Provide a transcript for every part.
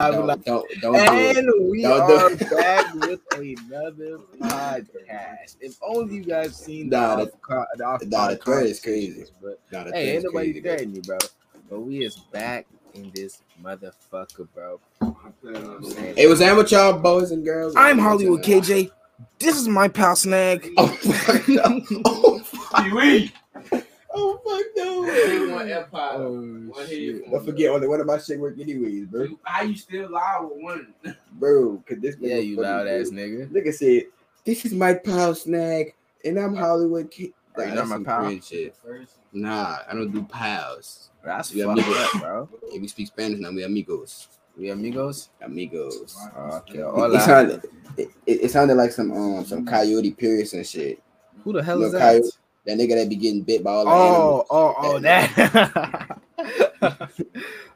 I was Don't, like, don't, don't do it. and we Don't are it. back with another podcast. If only you guys seen the Nah, off, co- the off nah, the thread is crazy. But Nah, that hey, thing's ain't nobody threatening you, bro. But we is back in this motherfucker, bro. Hey, what's that with y'all boys and girls? I'm Hollywood KJ. This is my pal Snag. Oh fuck no! Oh fuck! Oh fuck no! Oh, shit. Don't forget, only one of my shit work anyways, bro. How you still loud with one? Bro, cause this Yeah, you loud ass nigga. Nigga said, "This is my pal Snag, and I'm Hollywood." K-. Bro, you Nah, not my some pal? Shit. Nah, I don't do pals. That's We fucked amigos. up, bro. If we speak Spanish now, we amigos. We amigos. Amigos. Okay, It, hola. sounded, it, it, it sounded like some um some Coyote Peterson shit. Who the hell No, is that? Coyote. That nigga that be getting bit by all the Oh, animals. oh, oh, that.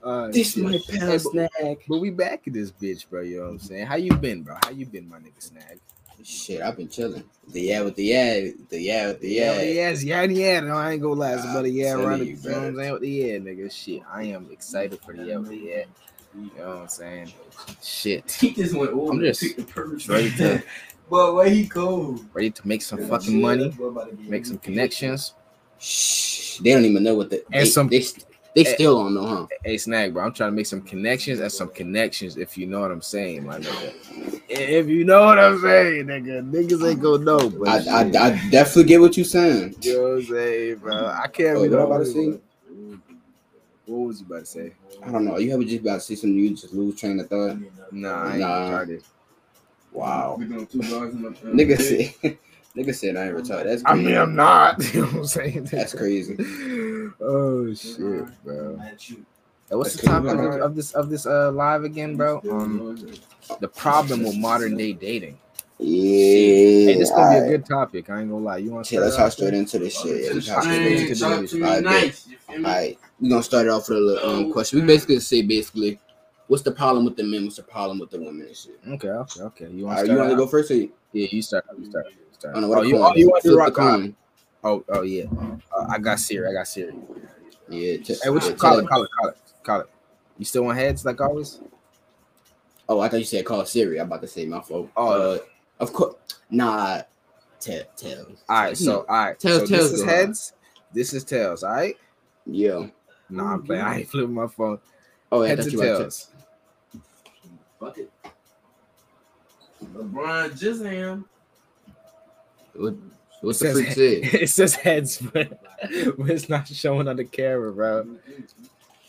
Uh, This shit. my pal but- Snag. But we back in this bitch, bro. You know what I'm saying? How you been, bro? How you been, my nigga Snag? Shit, I've been chilling. The yeah with the yeah, the yeah with the Yeah, yeah. yes, yeah, yeah. No, I ain't gonna lie. It's about a yeah I'm around the, you you, know what I'm saying? With the yeah, nigga. Shit, I am excited for the yeah with the yeah. You know what I'm saying? Shit. He just went over. I'm just the purse. ready to But where he go? ready to make some fucking money, make some connections. Shh, they don't even know what the And they, some- they, they eh, still don't know, huh? Hey Snag, bro, I'm trying to make some connections and some connections, if you know what I'm saying, my nigga. If you know what I'm saying, nigga, niggas ain't gonna know, but I, I. I definitely get what you're saying. You know what I'm saying, bro? I can't Oh, be what I'm about to say? What was you about to say? I don't know. You ever just about to see something you just lose train of thought? Nah, I ain't Nah. retarded. Wow. We doing two bars in the Nigga said, nigga said I ain't retired. That's I mean, I'm not. You know what I'm saying? That's crazy. Oh shit, bro. Hey, what's the topic of, of this of this uh live again, bro? Um, the problem with modern day dating. Yeah. Hey, this gonna be a good topic. I ain't gonna lie. You want to Yeah, let's hop straight into this shit. Yeah, let's hop straight into this. Alright, nice. You feel me? All right, we're gonna start it off with a little um, question. We basically say basically, what's the problem with the men? What's the problem with the women and shit? Okay, okay, okay. You want right, to you want to go first? Or you, Yeah, you start. You start. You start. Know what oh, you, oh, you want to rock? coin. Oh, oh yeah. Uh, I got Siri. I got Siri. Yeah. T- Hey, what you call it? Call it. Call it. Call it. You still want heads like always? Oh, I thought you said call Siri. I'm about to say my fault. Oh. uh, of course. Nah. Tell, tell. All right. So, all right. Tell- so tails this is heads. This is tails. All right. yeah. No, I'm playing. I ain't flipping my phone. Oh, yeah, Heads and you about to. tails. Fuck it. LeBron Jizam. What, what's It the says freak say? it says heads, but, but it's not showing on the camera, bro.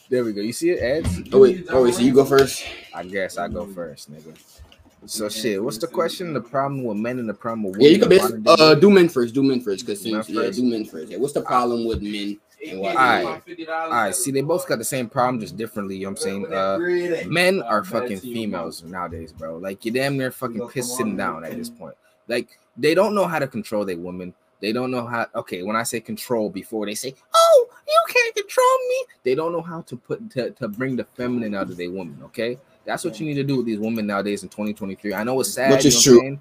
There we go. You see it, heads? Oh wait, oh wait. So you go first. I guess I go first, nigga. So shit. What's the question? The problem with men and the problem with women. Yeah, you can in basically modern day uh do men first. Do men first, cause since yeah, do men first. Yeah. What's the problem with men? And why- Alright. All right, see, they both got the same problem, just differently. You know what I'm saying? Uh, men are fucking females nowadays, bro. Like you're damn near fucking pissed sitting down at this point. Like they don't know how to control their women. They don't know how. Okay, when I say control, before they say, "Oh, you can't control me," they don't know how to put to, to bring the feminine out of their woman. Okay, that's what you need to do with these women nowadays in 2023. I know it's sad, Which you is know what I'm true.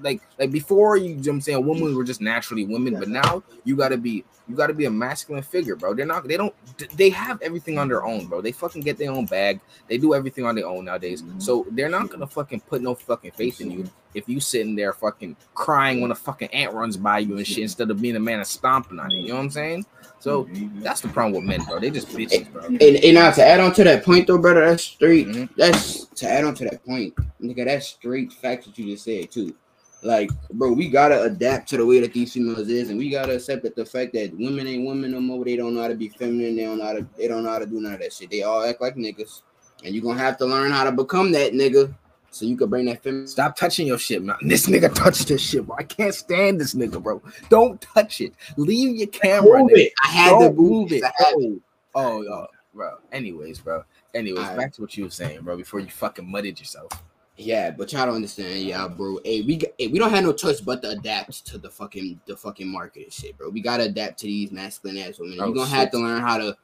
Like like before, you, you know what I'm saying women were just naturally women, but now you gotta be you gotta be a masculine figure, bro. They're not they don't they have everything on their own, bro. They fucking get their own bag. They do everything on their own nowadays. So they're not gonna fucking put no fucking faith in you if you sitting there fucking crying when a fucking ant runs by you and shit instead of being a man and stomping on it. You know what I'm saying? So that's the problem with men, bro. They just bitches, bro. And, and now to add on to that point though, brother, that's straight. Mhm. That's to add on to that point, nigga. That's straight facts that you just said too. Like, bro, we gotta adapt to the way that these females is, and we gotta accept that the fact that women ain't women no more. They don't know how to be feminine. They don't know how to. They don't know how to do none of that shit. They all act like niggas, and you are gonna have to learn how to become that nigga, so you can bring that feminine. Stop touching your shit, man. This nigga touched this shit, bro. I can't stand this nigga, bro. Don't touch it. Leave your camera. Move nigga. it. I had Don't to move it. I had to. Oh, oh, bro. Anyways, bro. Anyways, Alright. back to what you were saying, bro. Before you fucking muddied yourself. Yeah, but y'all don't understand, yeah, bro. Hey, we hey, we don't have no choice but to adapt to the fucking the fucking market and shit, bro. We gotta adapt to these masculine ass women. Oh, You're gonna shit. have to learn how to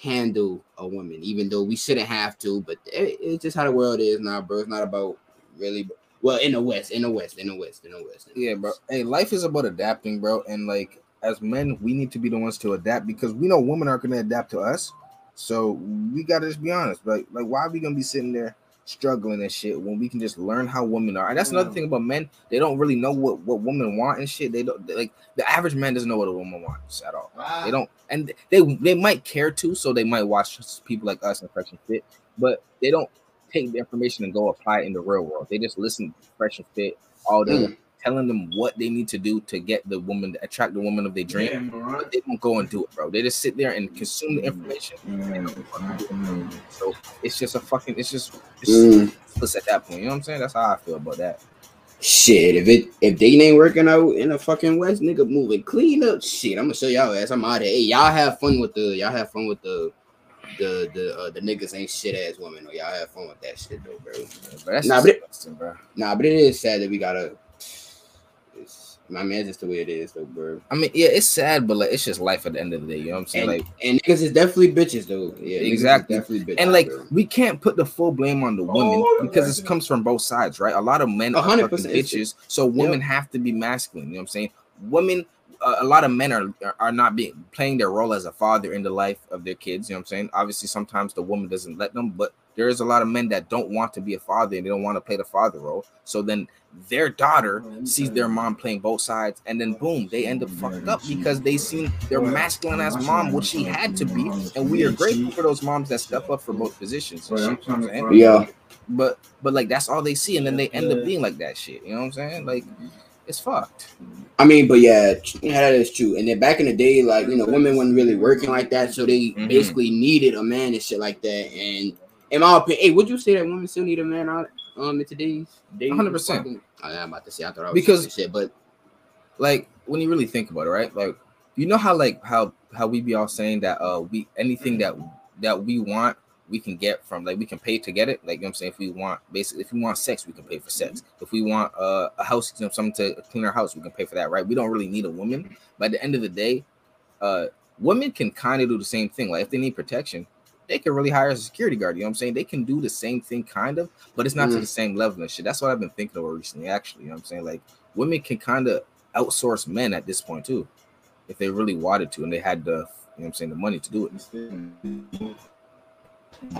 handle a woman, even though we shouldn't have to. But it, it's just how the world is now, bro. It's not about really. Well, in the West, in the West, in the West, in the West. in the Yeah, bro. Hey, life is about adapting, bro. And like as men, we need to be the ones to adapt because we know women aren't gonna adapt to us. So we gotta just be honest. Like, like why are we gonna be sitting there struggling and shit when we can just learn how women are. And that's another thing about men. They don't really know what, what women want and shit. They don't they, like the average man doesn't know what a woman wants at all. They don't and they they might care to, so they might watch people like us and Fresh and Fit, but they don't take the information and go apply it in the real world. They just listen to Fresh and Fit all day, Mm. Telling them what they need to do to get the woman, attract the woman of their dream. Damn, bro. But they don't go and do it, bro. They just sit there and consume the information. So it's just a fucking, it's just, it's Mm. at that point. You know what I'm saying? That's how I feel about that. Shit, if it if they ain't working out in the fucking West, nigga, moving clean up. Shit, I'm gonna show y'all ass. I'm out of here. Hey, y'all have fun with the y'all have fun with the the the uh, the niggas ain't shit ass women. Or y'all have fun with that shit though, bro. But that's Nah, but it- bro. Nah, but it is sad that we gotta. It's, my man, just the way it is though, bro. I mean, yeah, it's sad, but like it's just life at the end of the day. You know what I'm saying? And, like, and niggas is definitely bitches though. Yeah, Exactly. definitely bitches. and like bro. we can't put the full blame on the oh, women Oh, because right. it comes from both sides, right? A lot of men are hundred fucking percent. bitches, so women have to be masculine. You know what I'm saying? Women, a lot of men are are not being playing their role as a father in the life of their kids. You know what I'm saying? Obviously, sometimes the woman doesn't let them, but there is a lot of men that don't want to be a father and they don't want to play the father role. So then their daughter sees their mom playing both sides, and then boom, they end up fucked up because they seen their masculine ass mom, which she had to be, and we are grateful for those moms that step up for both positions. and shit, you know what I'm saying? yeah, But but like that's all they see, and then they end up being like that shit. You know what I'm saying? Like it's fucked. I mean, but yeah, yeah, that is true. And then back in the day, like you know, women weren't really working like that, so they Mhm. basically needed a man and shit like that. And in my opinion, hey, would you say that women still need a man out um in today's day? 100%. I'm about to say I thought I was Because- shit, but Like when you really think about it, right? Like you know how like how how we be all saying that uh we anything that that we want we can get from like we can pay to get it. Like you know what I'm saying, if we want basically if we want sex, we can pay for sex. If we want uh, a house, you know, something to clean our house, we can pay for that, right? We don't really need a woman. But at the end of the day, uh women can kind of do the same thing. Like if they need protection, they can really hire a security guard. You know what I'm saying? They can do the same thing kind of, but it's not to Mm. the same level and shit. That's what I've been thinking about recently, actually. You know what I'm saying? Like women can kind of outsource men at this point too, if they really wanted to and they had the you know what I'm saying the money to do it.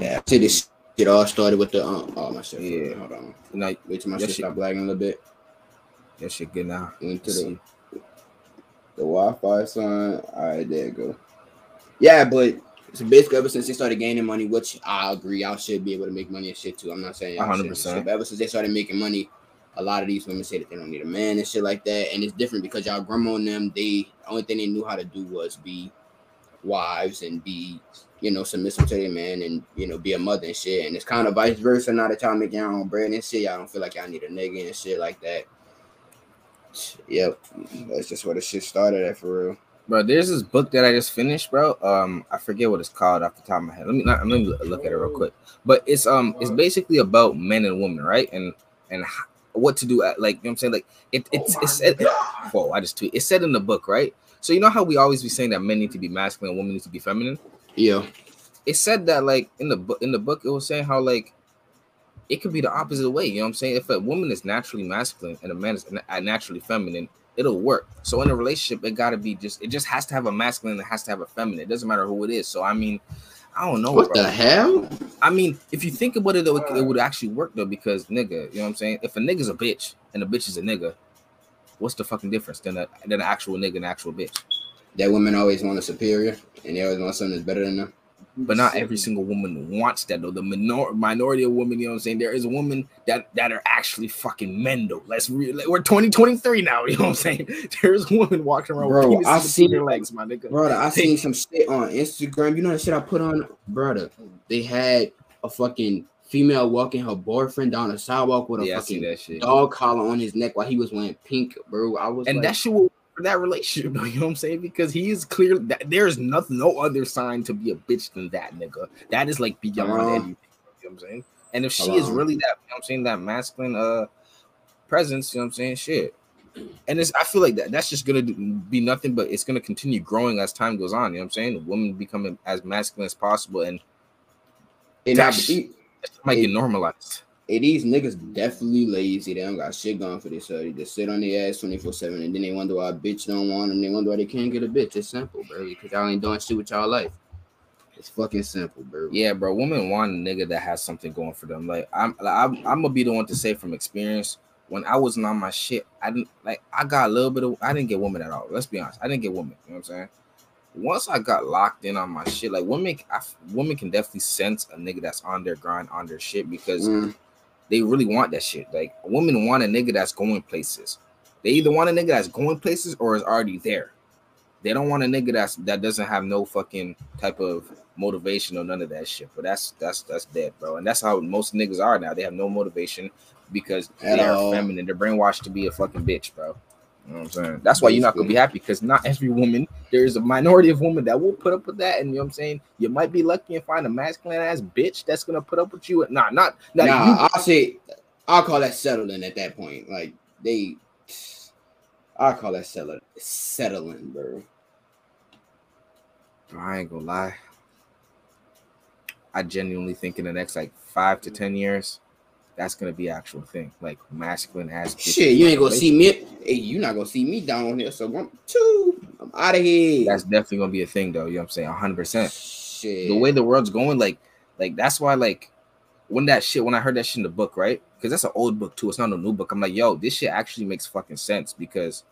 yeah, see this shit all started with the um. Oh my shit. Yeah. hold on. Know, Wait till my shit shit- stop lagging a little bit. that shit good now. Went to the the Wi-Fi sign. All right, there you go. Yeah, but so basically, ever since they started gaining money, which I agree, y'all should be able to make money and shit too. I'm not saying y'all shouldn't and 100%. But ever since they started making money, a lot of these women say that they don't need a man and shit like that. And it's different because y'all grandma and them, they the only thing they knew how to do was be wives and be, you know, submissive to their man and you know, be a mother and shit. And it's kind of vice versa. Now that y'all making your own bread and shit, y'all don't feel like y'all need a nigga and shit like that. Yep, that's just where the shit started at for real. Bro, there's this book that I just finished, bro. Um, I forget what it's called off the top of my head. Let me not, let me look at it real quick. But it's um, it's basically about men and women, right? And and what to do at like you know what I'm saying. Like it, it's it's said. Whoa, I just tweet. It's said in the book, right? So you know how we always be saying that men need to be masculine, and women need to be feminine. Yeah. It said that like in the book in the book it was saying how like it could be the opposite way. You know what I'm saying? If a woman is naturally masculine and a man is naturally feminine, it'll work. So in a relationship, it gotta be just it just has to have a masculine, it has to have a feminine. It doesn't matter who it is. So I mean, I don't know. What bro. the hell? I mean, if you think about it, though, it, it would actually work though, because nigga, you know what I'm saying? If a nigga's a bitch and a bitch is a nigga, what's the fucking difference than a than an actual nigga and an actual bitch? That women always want a superior and they always want something that's better than them. But not every single woman wants that though. The minor- minority of women, you know what I'm saying? There is women that that are actually fucking men though. Let's re- we're 2023 now, you know what I'm saying? There's women walking around Bro, with I've seen- their legs, my nigga. Brother, I seen some shit on Instagram. You know the shit I put on, brother. They had a fucking female walking her boyfriend down the sidewalk with a Yeah, fucking dog collar on his neck while he was wearing pink, bro. I was and like, that shit will for that relationship, though, you know what I'm saying? Because he is clear that there's nothing, no other sign to be a bitch than that nigga. That is like beyond Hello? anything. You know what I'm saying? And if she is really that, you know what I'm saying, that masculine uh presence, you know what I'm saying? Shit. And it's I feel like that that's just gonna be nothing but it's gonna continue growing as time goes on. You know what I'm saying? Women becoming as masculine as possible and and Dash. he- it might get normalized. Hey, these niggas definitely lazy. They don't got shit going for this. So they just sit on their ass 24 7 and then they wonder why a bitch don't want them. They wonder why they can't get a bitch. It's simple, bro. Because y'all ain't doing shit with y'all life. It's fucking simple, bro. Yeah, bro. Women want a nigga that has something going for them. Like I'm, like, I'm, I'm gonna be the one to say from experience. When I wasn't on my shit, I didn't like. I got a little bit of. I didn't get women at all. Let's be honest. I didn't get women. You know what I'm saying? Once I got locked in on my shit, like women, I, women can definitely sense a nigga that's on their grind, on their shit because Mm, they really want that shit. Like women want a nigga that's going places. They either want a nigga that's going places or is already there. They don't want a nigga that's that doesn't have no fucking type of motivation or none of that shit. But that's that's that's dead, bro. And that's how most niggas are now. They have no motivation because At they are all. feminine. They're brainwashed to be a fucking bitch, bro. You know what I'm saying? That's why you're not gonna be happy because not every woman, there's a minority of women that will put up with that. And you know what I'm saying? You might be lucky and find a masculine ass bitch that's gonna put up with you. Nah, not not nah, you I'll say I'll call that settling at that point. Like they I'll call that settling settling, bro. Bro, I ain't gonna lie. I genuinely think in the next like five to ten years, that's gonna be actual thing. Like masculine ass. Shit, you ain't gonna see me. Hey, you not gonna see me down here. So I'm two. I'm out of here. That's definitely gonna be a thing, though. You know what I'm saying? hundred percent. shit. The way the world's going, like, like that's why, like, when that shit, when I heard that shit in the book, right? Because that's an old book too. It's not a new book. I'm like, yo, this shit actually makes fucking sense because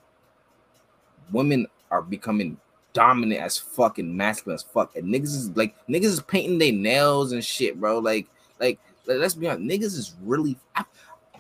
women are becoming dominant as fucking masculine as fuck. And niggas is like niggas is painting their nails and shit, bro. Like, like, let's be honest, niggas is really I,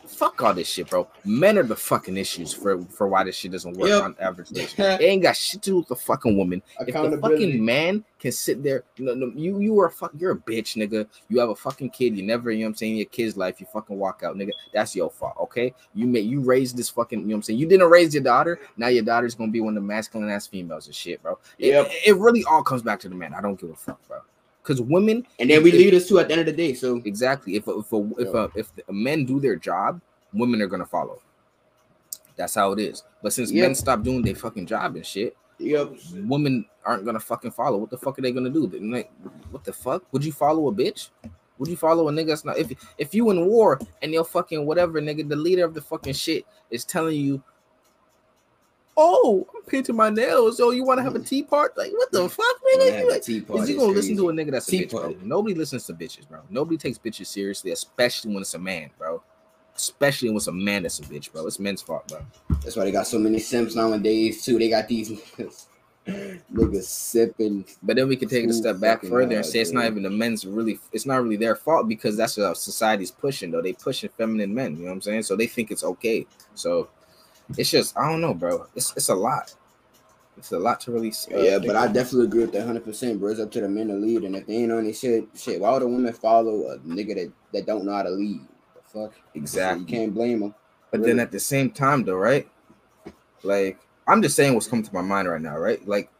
fuck all this shit, bro. Men are the fucking issues for for why this shit doesn't work Yep. on average. It ain't got shit to do with the fucking woman. If the fucking man can sit there, no, no, you you are a fuck, you're a bitch, nigga. You have a fucking kid. You never, you know what I'm saying, your kid's life. You fucking walk out, nigga. That's your fault, okay? You made you raised this fucking, you know what I'm saying. You didn't raise your daughter. Now your daughter's gonna be one of the masculine ass females and shit, bro. It- Yep. It, it really all comes back to the man. I don't give a fuck, bro. Because women, and then we lead us to at the end of the day. So exactly. If a, if a, if a, if the men do their job, women are gonna follow. That's how it is. But since Yep. men stop doing their fucking job and shit, yep. women aren't gonna fucking follow. What the fuck are they gonna do? They're like, what the fuck? Would you follow a bitch? Would you follow a nigga that's not if if you in war and your fucking whatever nigga, the leader of the fucking shit is telling you, Oh, I'm painting my nails. Oh, you want to have a mm-hmm. tea part? Like, what the fuck, nigga? You like, is party you gonna is listen to a nigga that's a Tea bitch, bro? party. Nobody listens to bitches, bro. Nobody takes bitches seriously, especially when it's a man, bro. Especially when it's a man that's a bitch, bro. It's men's fault, bro. That's why they got so many simps nowadays too. They got these niggas, sipping. But then we can take it a step back further and say it's not even the men's really it's not really their fault because that's what society's pushing though. They pushing feminine men, you know what I'm saying? So they think it's okay. So it's just I don't know, bro. It's it's a lot. It's a lot to release. uh, Yeah, but I definitely agree with that hundred percent, bro. It's up to the men to lead, and if they ain't on this shit, shit, why would a woman follow a nigga that, that don't know how to lead? The fuck, exactly. You can't blame them. But Really? then at the same time, though, right? Like, I'm just saying what's coming to my mind right now, right? Like,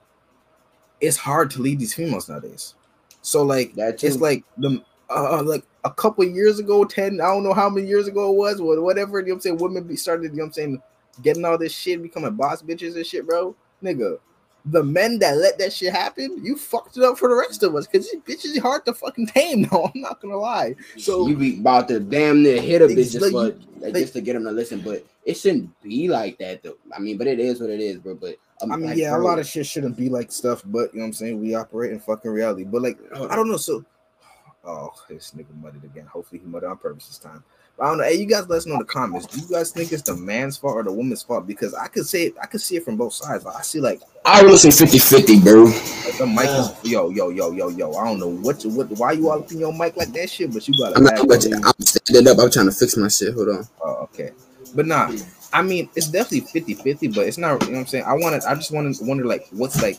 it's hard to lead these females nowadays. So, like, That it's like the uh, like a couple years ago, 10, I don't know how many years ago it was, or whatever, you know what I'm saying? Women be started, you know what I'm saying, getting all this shit, becoming boss bitches and shit, bro. Nigga. The men that let that shit happen, you fucked it up for the rest of us because these bitches are hard to fucking tame, though. I'm not gonna lie. So you be about to damn near hit a bitch just like for like, just to get them to listen, but it shouldn't be like that though. I mean, but it is what it is, bro. But um, I mean, like, yeah, a lot of shit shouldn't be like stuff, but you know what I'm saying? We operate in fucking reality. But like, I don't know. So, oh, this nigga muttered again. Hopefully, he muttered on purpose this time. But I don't know. Hey, you guys, let us know in the comments. Do you guys think it's the man's fault or the woman's fault? Because I could say it, I could see it from both sides. Like, I see like, I would say 50-50, bro. like the mic is yo, yo, yo, yo, yo. I don't know what, you- what, why you all up in your mic like that shit, but you got I'm a not, bad but volume. I'm standing up. I'm trying to fix my shit. Hold on. Oh, okay. But nah, I mean, it's definitely 50-50, but it's not, you know what I'm saying? I want to, I just want to wonder, like, what's like,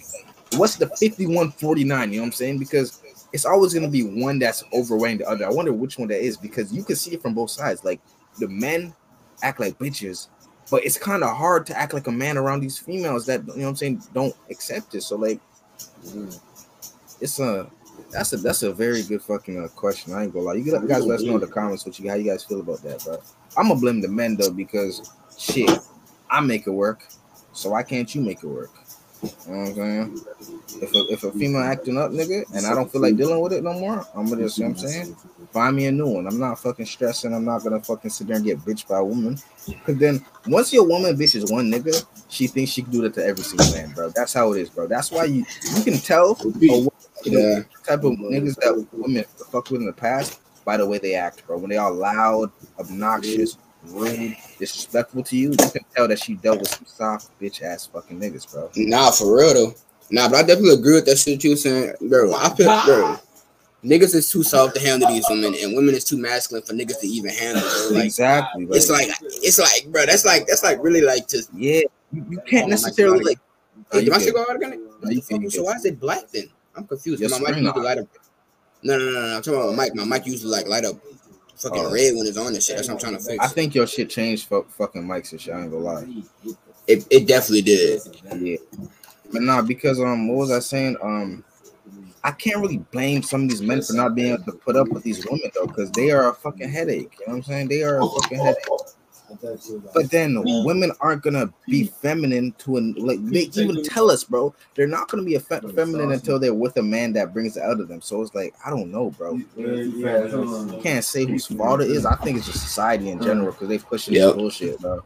what's the 51-49, you know what I'm saying? Because it's always going to be one that's overweighing the other. I wonder which one that is because you can see it from both sides. Like, the men act like bitches, but it's kind of hard to act like a man around these females that, you know what I'm saying, don't accept it. So, like, it's a, that's a that's a very good fucking uh, question. I ain't gonna lie. You guys let us know in the comments what you how you guys feel about that, bro. I'm gonna blame the men though because shit, I make it work, so why can't you make it work? You know what I'm saying? If a, if a female acting up, nigga, and I don't feel like dealing with it no more, I'm gonna just, you know what I'm saying? Find me a new one. I'm not fucking stressing. I'm not gonna fucking sit there and get bitched by a woman. Cause then once your woman bitches one nigga, she thinks she can do that to every single man, bro. That's how it is, bro. That's why you you can tell a wo- Yeah. type of niggas that women fuck with in the past by the way they act, bro. When they all loud, obnoxious, rude, disrespectful to you, you can tell that she dealt with some soft bitch ass fucking niggas, bro. Nah, for real though. Nah, but I definitely agree with that shit you were saying, bro. I feel, bro. Niggas is too soft to handle these women, and women is too masculine for niggas to even handle. Like, exactly. it's like, it's like, bro. That's like, that's like really like just. yeah, you, you can't Oh, necessarily like. Uh, you my shit go out again? No, you can, you So why is it black then? I'm confused. My mic screen used to light up. No, no, no, no. I'm talking about my mic. My mic used to like light up fucking Oh. red when it's on and shit. That's what I'm trying to fix. I think your shit changed for fucking mics and shit. I ain't gonna lie. it, it definitely did. Yeah, but nah, because um, what was I saying? Um, I can't really blame some of these men for not being able to put up with these women though, because they are a fucking headache. You know what I'm saying? They are a fucking headache. But then women aren't gonna be feminine to an like they even tell us, bro. They're not gonna be a fe- feminine until they're with a man that brings it out of them. So it's like I don't know, bro. You can't say whose fault it is. I think it's just society in general because they pushing Yep. this bullshit, bro.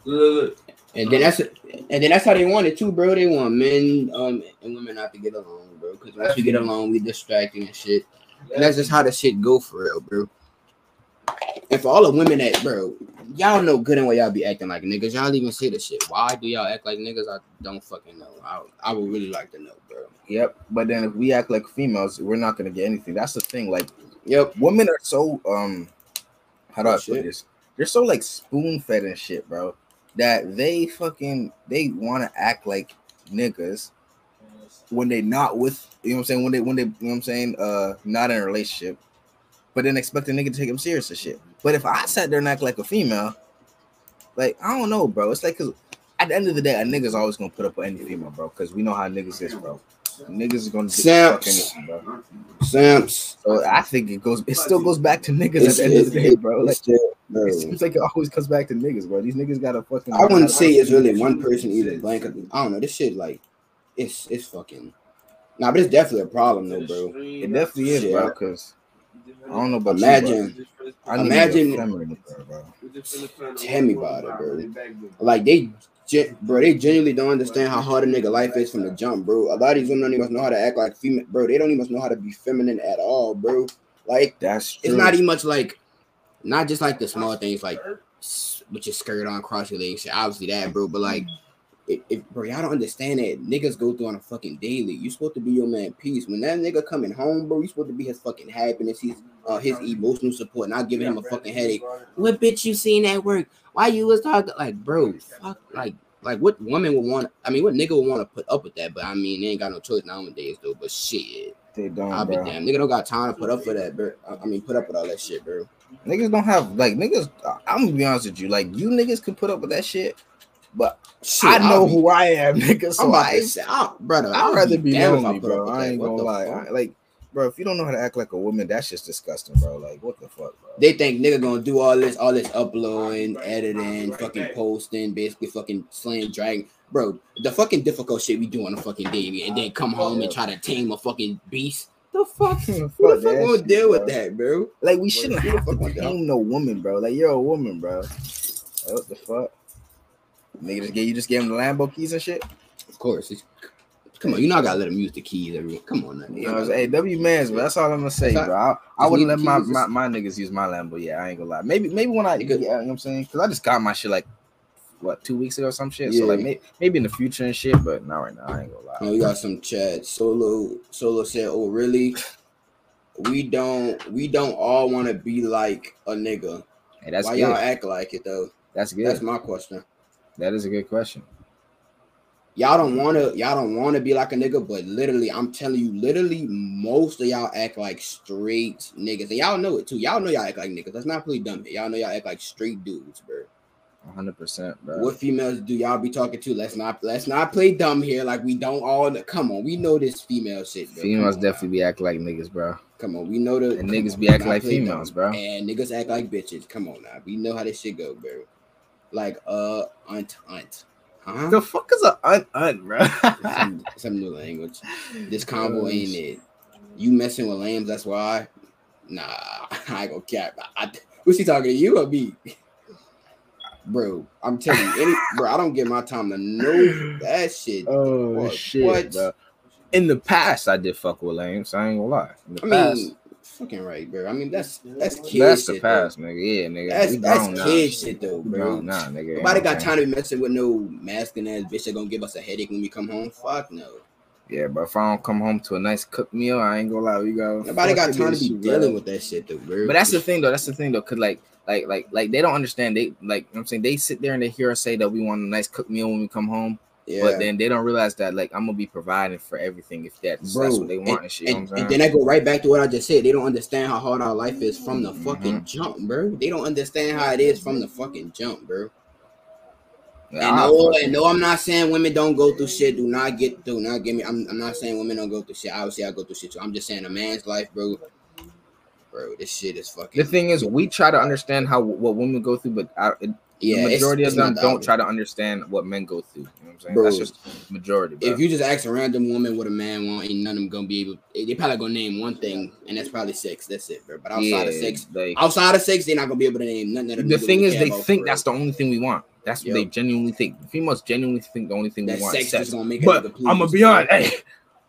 And then that's and then that's how they want it too, bro. They want men um and women not to get along, bro. Because once we get along, we distracting and shit. And that's just how the shit go for real, bro. And for all the women that, bro, y'all know good and well y'all be acting like niggas. Y'all even say the shit. Why do y'all act like niggas? I don't fucking know. I, I would really like to know, bro. Yep. But then if we act like females, we're not gonna get anything. That's the thing. Like Yep. women are so um how do I Oh, put this? They're so like spoon fed and shit, bro. That they fucking they want to act like niggas when they not with you know what I'm saying when they when they you know what I'm saying uh not in a relationship, but then expect a nigga to take him serious and shit. But if I sat there and act like a female, like I don't know, bro. It's like cause at the end of the day, a nigga's always gonna put up with any female, bro. Cause we know how niggas is, bro. Niggas is gonna do fuck Samps. anything, bro. Samps. So I think it goes. It still goes back to niggas It's- at the end of the day, bro. Like it's still- bro. it seems like it always comes back to niggas, bro. These niggas got to fucking. I wouldn't say it's really one person either. Blank. I don't know. This shit like, it's it's fucking. Nah, but it's definitely a problem though, bro. It definitely is, Shit. bro. Because I don't know about Imagine. I imagine- imagine. Feminine, bro, bro. Tell me about it, bro. like they, bro, they genuinely don't understand how hard a nigga life is from the jump, bro. A lot of these women don't even know how to act like female, bro. They don't even know how to be feminine at all, bro. Like That's true. it's not even much like, not just like the small things like, with your skirt on, cross your legs, obviously that, bro. But like, if, if bro, y'all don't understand that niggas go through on a fucking daily. You supposed to be your man peace. When that nigga coming home, bro, you supposed to be his fucking happiness, his uh, his emotional support, not giving him a fucking headache. What bitch you seen at work? Why you was talking like, bro? Fuck, like, like what woman would want? I mean, what nigga would want to put up with that? But I mean, they ain't got no choice nowadays, though. But shit, They don't, I'll be bro. damn. Nigga don't got time to put up for that, bro. I I mean, put up with all that shit, bro. Niggas don't have like niggas. I'm gonna be honest with you. Like you niggas can put up with that shit, but Shit, I know be- who I am, nigga. I'm So about I, to say, I, brother. I'd I'll rather be damned if lonely, put bro. I ain't What gonna lie. I, like, bro, if you don't know how to act like a woman, that's just disgusting, bro. Like, what the fuck, bro? They think nigga gonna do all this, all this uploading, editing, fucking posting, basically fucking slaying dragon. Bro, the fucking difficult shit we do on a fucking daily, and then come home and try to tame a fucking beast. The fuck? Who the fuck that gonna shit, deal with that, bro? Like we shouldn't who the have fuck to tame no woman, bro. Like you're a woman, bro. Like, what the fuck? Nigga just gave you just gave him the Lambo keys and shit. Of course. It's, come on, you know I gotta let him use the keys every. Come on, man. You know, what I'm saying? hey, W man's, but that's all I'm gonna say, bro. I, I wouldn't let my, my my niggas use my Lambo. Yeah, I ain't gonna lie. Maybe maybe when I yeah, You know what I'm saying, because I just got my shit like what two weeks ago, or some shit. So like maybe maybe in the future and shit, but not right now. I ain't gonna lie. You we got some chat. Solo Solo said, "Oh, really? We don't we don't all want to be like a nigga. Hey, that's Why good. y'all act like it though? that's good. That's my question. That is a good question. Y'all don't want to y'all don't want to be like a nigga, but literally, I'm telling you, literally, most of y'all act like straight niggas, and y'all know it too. Y'all know y'all act like niggas. Let's not play dumb here. Y'all know y'all act like straight dudes, bro. 100, percent bro. What females do y'all be talking to? Let's not let's not play dumb here. Like we don't all come on. We know this female shit. Bro. Females on, definitely be acting like niggas, bro. Come on, we know the And niggas on, be acting like females, dumb. bro. And niggas act like bitches. Come on now. We know how this shit go, bro. Like uh aunt aunt. Huh? The fuck is a un un, bro? some, some new language. This combo Oh, ain't it. You messing with lambs, that's why. Nah, I ain't gonna cap. I, she talking to you or me? Bro, I'm telling you, any bro, I don't get my time to know that shit. oh What? shit, What? bro. In the past, I did fuck with lames. I ain't gonna lie. In the I past, mean, fucking right, bro. I mean, that's that's kid that's the shit, past, nigga. Yeah, nigga. That's that's grown now. kid shit though, bro. grown now, nigga. Nobody what got time to be messing with no masculine ass bitch that gonna give us a headache when we come home. Fuck no. Yeah, but if I don't come home to a nice cooked meal, I ain't gonna lie. We go. Nobody got time to be shit, bro. dealing with that shit though, bro. But that's the thing, though. That's the thing, though. Cause like, like, like, like, they don't understand. They like, you know what I'm saying they sit there and they hear us say that we want a nice cooked meal when we come home, yeah. but then they don't realize that like I'm gonna be providing for everything if that's Bro, that's what they want and, shit. And, and then I go right back to what I just said. They don't understand how hard our life is from the Mhm. fucking jump, bro. They don't understand how it is from the fucking jump, bro. Yeah, and no, and no, I'm not saying women don't go through shit. Do not get do not get me. I'm, I'm not saying women don't go through shit. Obviously, I go through shit too. I'm just saying a man's life, bro. Bro, this shit is fucking. the thing is, we try to understand how what women go through, but I, it, yeah, the majority it's of them don't that try to understand what men go through. You know what I'm saying? Bro, That's just majority. Bro. If you just ask a random woman what a man want, ain't none of them gonna be able. Eh, they probably gonna name one thing, and that's probably sex. That's it, bro. But outside of Yeah, sex, like, outside of sex, they're not gonna be able to name nothing. That the thing is, they think that's the only thing we want. That's what Yep. they genuinely think. Females genuinely think the only thing real. we want sex is sex. is gonna make. But I'm gonna be honest, hey,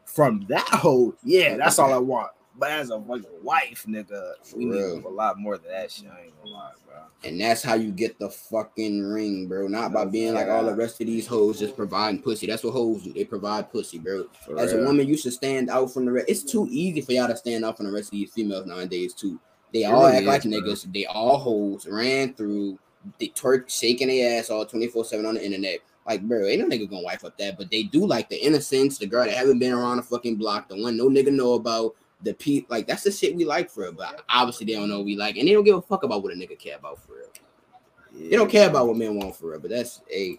from that hoe, yeah, that's all I want. But as a wife, nigga, we need a lot more than that shit. I ain't gonna lie, bro. And that's how you get the fucking ring, bro. Not by being like all the rest of these hoes just providing pussy. That's what hoes do. They provide pussy, bro. For As a woman, you should stand out from the rest. It's too easy for y'all to stand out from the rest of these females nowadays, too. They all really act like bro. niggas. They all hoes ran through. They twerk shaking their ass all 24 7 on the internet. Like, bro, ain't no nigga gonna wife up that. But they do like the innocence, the girl that haven't been around the fucking block, the one no nigga know about, the pe like that's the shit we like for real. But obviously they don't know what we like, and they don't give a fuck about what a nigga care about for real. They don't care about what men want for real, but that's a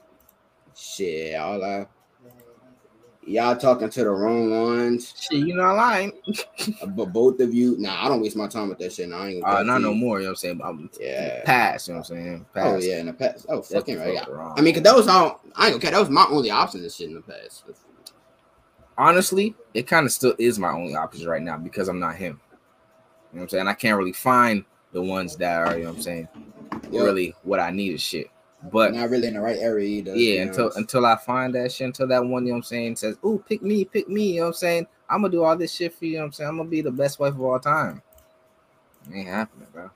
shit. All I y'all talking to the wrong ones. Shit, you not lying. But both of you, nah, I don't waste my time with that shit. Nah, I ain't Uh, not no more. You know what I'm saying? I'm Yeah. past. You know what I'm saying? Oh yeah, in the past. Oh fucking right. Yeah. wrong. I mean, cause that was all. I ain't gonna care. That was my only option. This shit in the past. Honestly, it kind of still is my only option right now because I'm not him. You know what I'm saying? I can't really find the ones that are, you know what I'm saying, Yep. really what I need is shit. But Not really in the right area either. yeah, until honest. until I find that shit, until that one, you know what I'm saying, says, Oh, pick me, pick me, you know what I'm saying? I'm gonna do all this shit for you, you know what I'm saying? I'm gonna be the best wife of all time. It ain't happening, bro.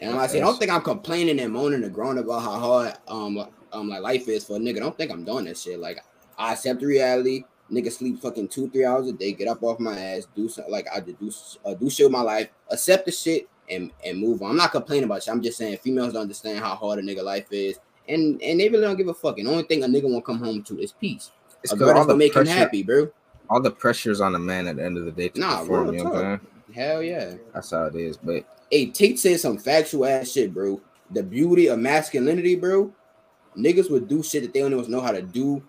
And like, I don't think I'm complaining and moaning and groaning about how hard um um like life is for a nigga. Don't think I'm doing that shit. Like I accept the reality. Nigga sleep fucking two three hours a day. Get up off my ass. Do something like I do. Uh, do shit with my life. Accept the shit and and move on. I'm not complaining about shit. I'm just saying females don't understand how hard a nigga life is. And and they really don't give a fuck. And the only thing a nigga won't come home to is peace. It's a girl all that's the gonna make him happy, bro. all the pressure's on the man at the end of the day to Nah, perform, real you know what I'm talk. saying? Hell yeah. That's how it is. But Hey, Tate said some factual ass shit, bro. The beauty of masculinity, bro. Niggas would do shit that they don't even know how to do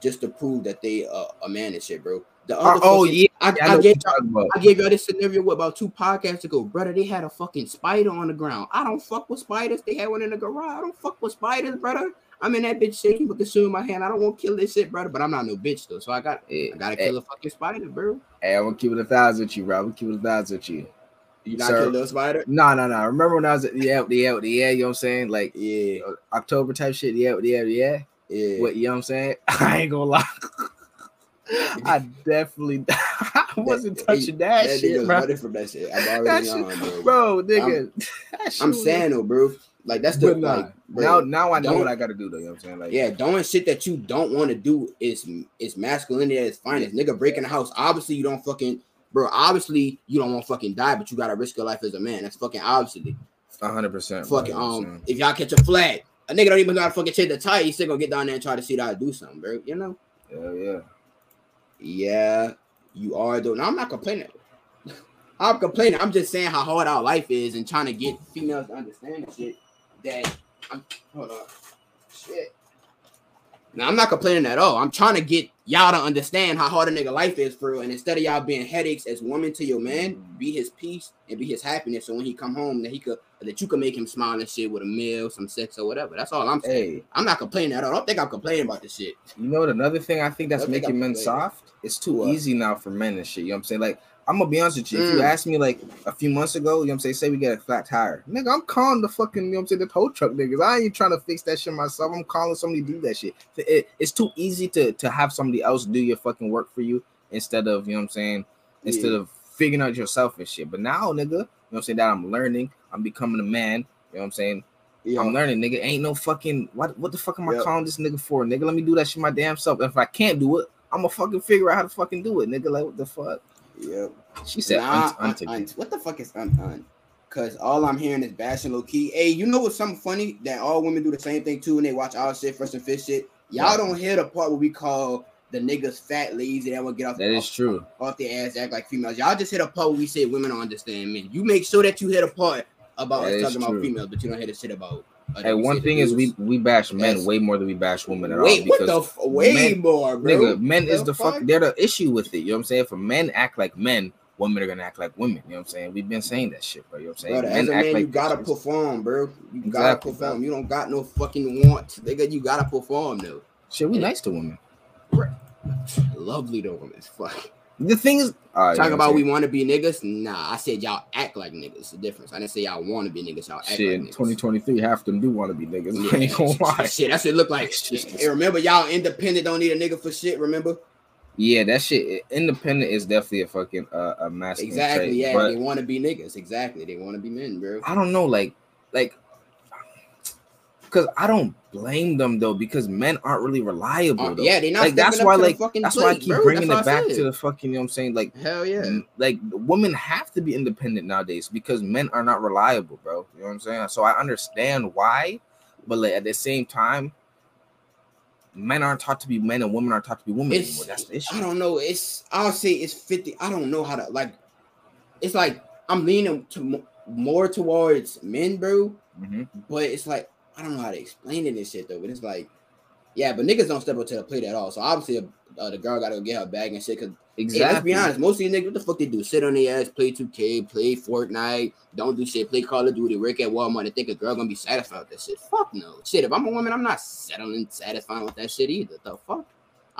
just to prove that they uh, a man and shit, bro. The Uh, other oh yeah, I, I I gave about. I gave y'all this scenario what, about two podcasts ago, brother. They had a fucking spider on the ground. I don't fuck with spiders. They had one in the garage. I don't fuck with spiders, brother. I'm in that bitch shaking with the shoe in my hand. I don't want to kill this shit, brother. But I'm not no bitch though, so I got Yeah. I gotta Hey, kill a fucking spider, bro. hey, I'm gonna keep it a thousand with you, bro. I'm gonna keep it a thousand with you. You not Sir. kill little spider? No, no, no. Remember when I was at the yeah, yeah, yeah, you know what I'm saying? Like Yeah, uh, October type shit, yeah, yeah, yeah. Yeah. What you know what I'm saying? I ain't gonna lie. I definitely I wasn't That- touching that, that shit, bro. from that shit. I'm already That shit, on, bro. bro, nigga. shit I'm saying though, bro. Like that's the nah, like bro, now now I know what I gotta do though, you know what I'm saying? Like yeah, doing shit that you don't want to do is is masculinity at its finest. Nigga breaking the house. Obviously, you don't fucking bro. Obviously, you don't want to fucking die, but you gotta risk your life as a man. That's fucking obviously. hundred percent. Fucking um, if y'all catch a flag, a nigga don't even gotta fucking change the tire. He's still gonna get down there and try to see how to do something, bro. You know? yeah, yeah. Yeah, you are though. Now I'm not complaining. I'm complaining. I'm just saying how hard our life is and trying to get females to understand shit that I'm hold on. Shit. Now I'm not complaining at all. I'm trying to get y'all don't understand how hard a nigga life is for real. And instead of y'all being headaches as woman to your man, be his peace and be his happiness. So when he come home, that he could that you can make him smile and shit with a meal, some sex or whatever. That's all I'm saying. Hey, I'm not complaining at all. I don't think I'm complaining about this shit. you know what? Another thing I think that's I making I'm men soft. It's too What? easy now for men and shit. You know what I'm saying? Like I'm gonna be honest with you. If you Mm. asked me like a few months ago, you know what I'm saying, say we get a flat tire, nigga, I'm calling the fucking, you know what I'm saying, the tow truck niggas. I ain't trying to fix that shit myself. I'm calling somebody to do that shit. It- it's too easy to to have somebody else do your fucking work for you instead of you know what I'm saying, instead Yeah. of figuring out yourself and shit. But now, nigga, you know what I'm saying, that I'm learning, I'm becoming a man, you know what I'm saying? Yeah. I'm learning, nigga. Ain't no fucking what what the fuck am I calling this nigga for? Nigga, let me do that shit my damn self. If I can't do it, I'm gonna fucking figure out how to fucking do it, nigga. Like what the fuck? Yep. She said Nah, unt- un- unt- what the fuck is un un? Cause all I'm hearing is bashing low key. Hey, you know what's something funny? That all women do the same thing too, when they watch our shit, Fresh and Fit shit. Y'all Right. don't hear the part where we call the niggas fat, lazy, that will get off, That is off, true. off their ass, act like females. Y'all just hit a part where we say women don't understand men. You make sure that you hit a part about That us talking about females, but you don't hear the shit about. Hey, one thing is we we bash men Yes. way more than we bash women at wait, all. what the f- way men- more, bro? nigga, men is The the fuck, fuck? they're the issue with it. You know what I'm saying? For men act like men, women are gonna act like women. You know what I'm saying? We've been saying that shit, bro. You know what I'm saying? Men as a man, like you gotta bitches. perform, bro. You gotta perform. bro. You don't got no fucking want, nigga. You gotta perform though. Shit, we nice to women. Lovely to women. Fuck. The thing is, all right, Talk about we want to be niggas. Nah, I said y'all act like niggas. The difference. I didn't say y'all want to be niggas. Y'all act shit. Like niggas. 2023, half them do want to be niggas. Yeah, I ain't gonna lie. Shit, that's what it look like. Shit. Hey, remember, y'all independent don't need a nigga for shit. Remember? Yeah, that shit. Independent is definitely a fucking uh, a masculine Exactly. trait, Yeah, they want to be niggas. Exactly. They want to be men, bro. I don't know, like, like, because I don't blame them though, because men aren't really reliable. Uh, yeah, they're not. like that's up why, like, that's why I keep bro. bringing it back to the fucking. You know what I'm saying? Like, Hell yeah. like women have to be independent nowadays because men are not reliable, bro. You know what I'm saying? So I understand why, but like at the same time, men aren't taught to be men and women aren't taught to be women It's- anymore. That's the issue. I don't know. It's I'll say it's 50. I don't know how to like it's like I'm leaning to more towards men, bro. Mhm. But it's like I don't know how to explain it and shit though. But it's like, yeah, but niggas don't step up to the plate at all. So obviously uh, the girl gotta go get her bag and shit. Cause hey, let's Exactly. be honest, most of these niggas, what the fuck they do? Sit on their ass, play 2K, play Fortnite, don't do shit, play Call of Duty, work at Walmart, and think a girl gonna be satisfied with that shit. Fuck no. Shit, if I'm a woman, I'm not settling, satisfying with that shit either. The fuck?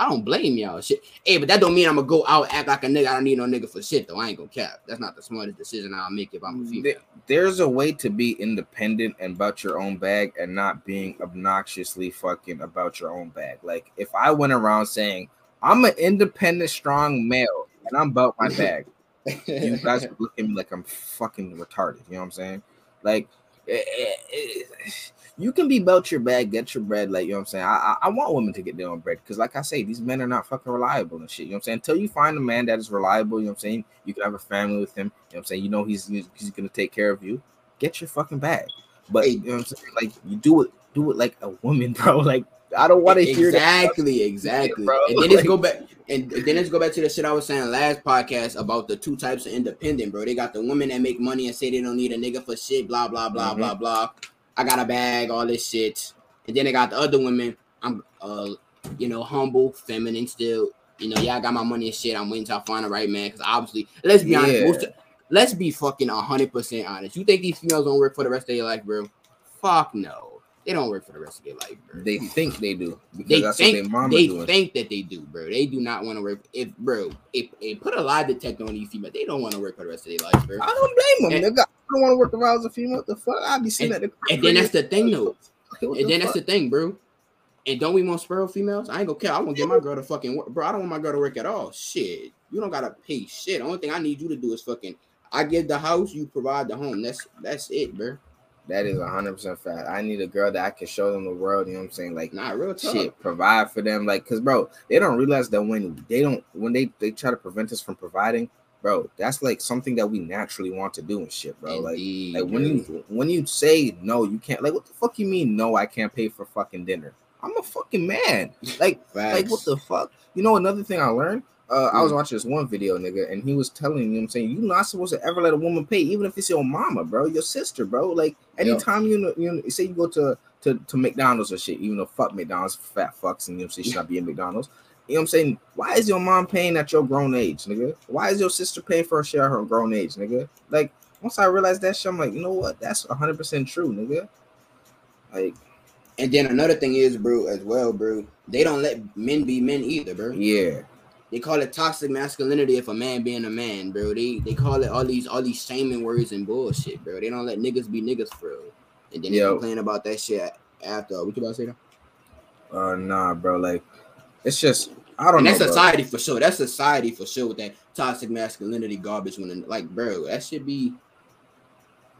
I don't blame y'all. Shit. Hey, but that don't mean I'm gonna go out act like a nigga. I don't need no nigga for shit though. I ain't gonna cap. That's not the smartest decision I'll make if I'm a female. There- There's a way to be independent and about your own bag and not being obnoxiously fucking about your own bag. Like if I went around saying I'm an independent, strong male and I'm about my bag, you guys would look at me like I'm fucking retarded. You know what I'm saying? Like, eh, eh, eh, you can be about your bag, get your bread. Like, you know what I'm saying? I, I, I want women to get their own bread because, like I say, these men are not fucking reliable and shit. You know what I'm saying? Until you find a man that is reliable, you know what I'm saying? You can have a family with him. You know what I'm saying? You know he's he's, gonna take care of you. Get your fucking bag. But you know what I'm saying? Like, you do it, do it like a woman, bro. Like, I don't want to hear that. exactly, exactly. bro. And then let's go back and then let's go back to the shit I was saying last podcast about the two types of independent, bro. They got the women that make money and say they don't need a nigga for shit, blah blah blah Mhm. blah blah. I got a bag, all this shit. And then they got the other women. I'm uh, you know, humble, feminine still. You know, yeah, I got my money and shit. I'm waiting till I find the right man. Cause obviously, let's be honest, Yeah. most let's be fucking hundred percent honest. You think these females don't work for the rest of their life, bro? Fuck no. They don't work for the rest of their life, bro. They think they do because They that's think what their mama they doing. think that they do, bro. They do not want to work. If bro, if, if put a lie detector on these females, they don't want to work for the rest of their life, bro. I don't blame them, And-. I don't want to work around as a female. What the fuck? I'd be seeing And- that. And then that's the thing, though. What And the then that's the thing, bro. And don't we want sparrow females? I ain't gonna care. I want to get my girl to fucking work, bro. I don't want my girl to work at all. Shit, you don't gotta pay shit. Only thing I need you to do is fucking. I give the house, you provide the home. That's that's it, bro. That is hundred percent fact. I need a girl that I can show them the world. You know what I'm saying? Like Not real talk. shit, provide for them. Like, cause bro, they don't realize that when they don't, when they they try to prevent us from providing, bro, that's like something that we naturally want to do and shit, bro. Like, Indeed, like when you when you say no, you can't. Like, what the fuck you mean? No, I can't pay for fucking dinner. I'm a fucking man. Like, like what the fuck? You know, another thing I learned. Uh, I was Mm. watching this one video, nigga, and he was telling you, know what I'm saying, you're not supposed to ever let a woman pay, even if it's your mama, bro, your sister, bro. Like anytime you know, you know, say you go to, to to McDonald's or shit, even though fuck McDonald's, fat fucks, and you know, she should not be in McDonald's. You know what I'm saying? Why is your mom paying at your grown age, nigga? Why is your sister paying for a share of her grown age, nigga? Like once I realized that shit, I'm like, you know what? That's 100 percent true, nigga. Like, And then another thing is, bro, as well, bro. They don't let men be men either, bro. yeah, They call it toxic masculinity if a man being a man, bro. They they call it all these all these shaming words and bullshit, bro. They don't let niggas be niggas bro. And then they Yo. complain about that shit after. What you about to say? Though? uh, nah, bro. Like, it's just I don't and know. that's bro. society for sure. That's society for sure with that toxic masculinity garbage. When like, bro, that should be.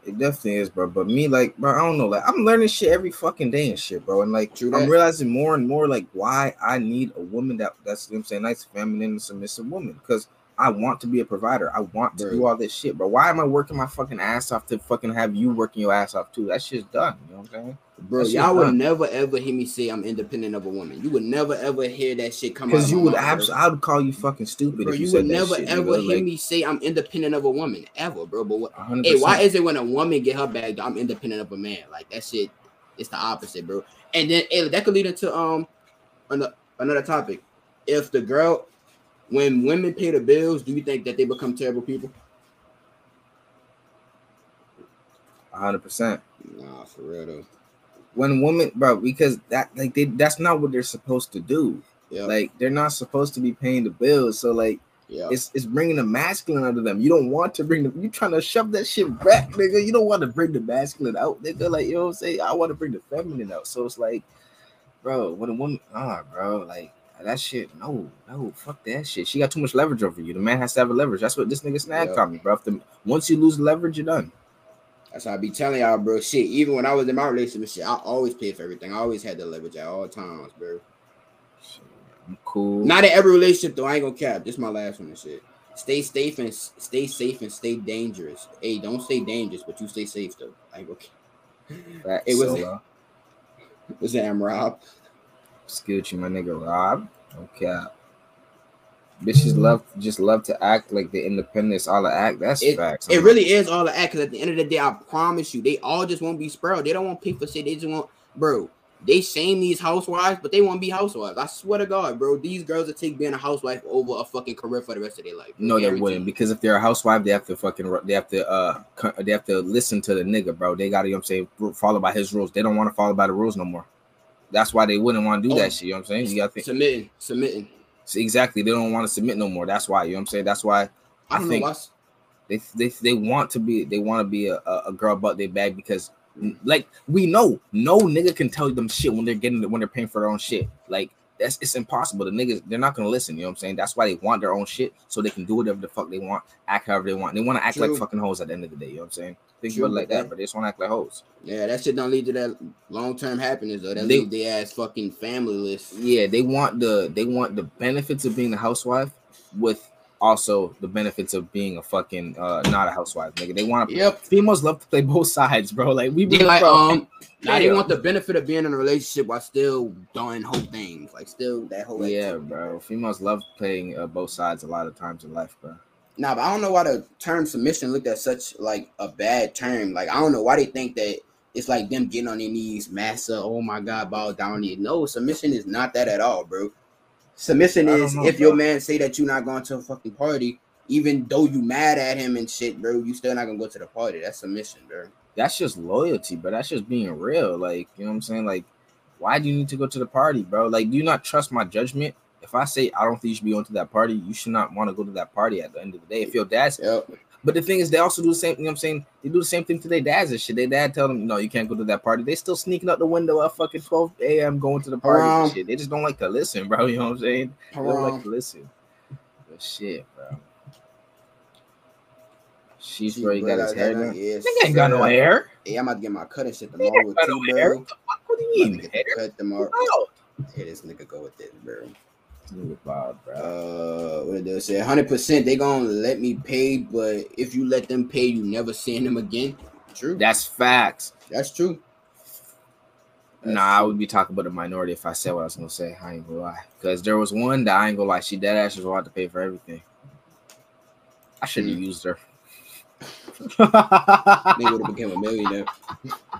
It definitely is, bro. But me, like, bro, I don't know. Like, I'm learning shit every fucking day and shit, bro. And like, True I'm that. realizing more and more, like, why I need a woman that that's you know what I'm saying, nice, feminine, and submissive woman. Because I want to be a provider. I want to Bro. do all this shit, bro. Why am I working my fucking ass off to fucking have you working your ass off too? That shit's done. You know what I'm saying? Bro, That shit y'all would never ever hear me say I'm independent of a woman. You would never ever hear that shit come out. Because you would absolutely, I would call you fucking stupid Bro, if you, you would never shit, ever nigga. hear Like, me say I'm independent of a woman ever, bro. But what, hey, why is it when a woman get her bag, I'm independent of a man? Like that shit, it's the opposite, bro. And then hey, that could lead into um another another topic. If the girl, when women pay the bills, do you think that they become terrible people? 100%. Nah, for real though. When women, bro, because that like they that's not what they're supposed to do. Yeah, Like they're not supposed to be paying the bills. So like yeah. it's it's bringing the masculine out of them. You don't want to bring the you trying to shove that shit back, nigga. You don't want to bring the masculine out, nigga. Like you know what I'm saying? I want to bring the feminine out. So it's like, bro, when a woman, ah, bro, like that shit, no, no, fuck that shit. She got too much leverage over you. The man has to have a leverage. That's what this nigga snag Yeah. caught me, bro. If the, once you lose leverage, you're done. That's how I be telling y'all, bro. Shit, even when I was in my relationship, shit, I always paid for everything. I always had the leverage at all times, bro. Shit, I'm cool. Not in every relationship though. I ain't gonna cap. This my last one and shit. Stay safe and stay safe and stay dangerous. Hey, don't stay dangerous, but you stay safe though. I ain't gonna cap. It was- Solo. What's that, I'm Rob? Excuse you, my nigga Rob. Okay. Bitches love just love to act like the independence, all the act. That's It- facts. It really is all the act. Cause at the end of the day, I promise you, they all just won't be sprout. They don't want to pay for shit. They just want, bro. They shame these housewives, but they want to be housewives. I swear to God, bro. These girls will take being a housewife over a fucking career for the rest of their life. No, they wouldn't because if they're a housewife, they have to fucking they have to uh they have to listen to the nigga, bro. They got to you know what I'm saying follow by his rules. They don't want to follow by the rules no more. That's why they wouldn't want to do Oh. that shit. You know what I'm saying? You got to think submitting, submitting. See, exactly. They don't want to submit no more. That's why you know what I'm saying. That's why I I don't think they they they want to be they want to be a, a, a girl but they bag because like we know no nigga can tell them shit when they're getting when they're paying for their own shit like that's it's impossible the niggas they're not gonna listen you know what i'm saying that's why they want their own shit so they can do whatever the fuck they want act however they want they want to act True. like fucking hoes at the end of the day you know what i'm saying think True, about it like that that- but they just want to act like hoes Yeah, that shit don't lead to that long term happiness though. That They- leave their ass fucking familyless. yeah they want the they want the benefits of being a housewife with also the benefits of being a fucking uh not a housewife nigga they want to Yep. females love to play both sides bro like we be like bro, um now they want the benefit of being in a relationship while still doing whole things. Like still that whole Yeah, activity. bro. Females love playing uh, both sides a lot of times in life, bro. Nah, but I don't know why the term submission looked at such like a bad term. Like I don't know why they think that it's like them getting on their knees, massa. Oh my god, bow down. No, submission is not that at all, bro. Submission is know, if your man say that you're not going to a fucking party, even though you mad at him and shit, bro, you still not gonna go to the party. That's submission, bro. That's just loyalty, but that's just being real. Like, you know what I'm saying? Like, why do you need to go to the party, bro? Like, do you not trust my judgment? If I say I don't think you should be going to that party, you should not want to go to that party at the end of the day. If your dad's Yep. But the thing is they also do the same, you know what I'm saying? They do the same thing to their dads and shit. Their dad tell them, no, you can't go to that party. They still sneaking out the window at fucking 12 a.m. going to the party and Um, shit. They just don't like to listen, bro. You know what I'm saying? They don't like to listen. But shit, bro. She's she he got his hair done. Yes, Nigga ain't got no hair. Hey, I'm about to get my cut and shit tomorrow ain't got no hair. What the fuck? What do you mean? get Hair? cut tomorrow. Here this nigga go with this, bro. Nigga Bob, bro. Uh, what did they say? Hundred percent. They gonna let me pay, but if you let them pay, you never seeing them again. True. That's facts. That's true. That's nah, I would be talking about a minority if I said what I was gonna say. I ain't gonna lie. Because there was one that I ain't gonna lie, she dead ass was allowed to pay for everything. I should have Mm. used her. they would have became a millionaire.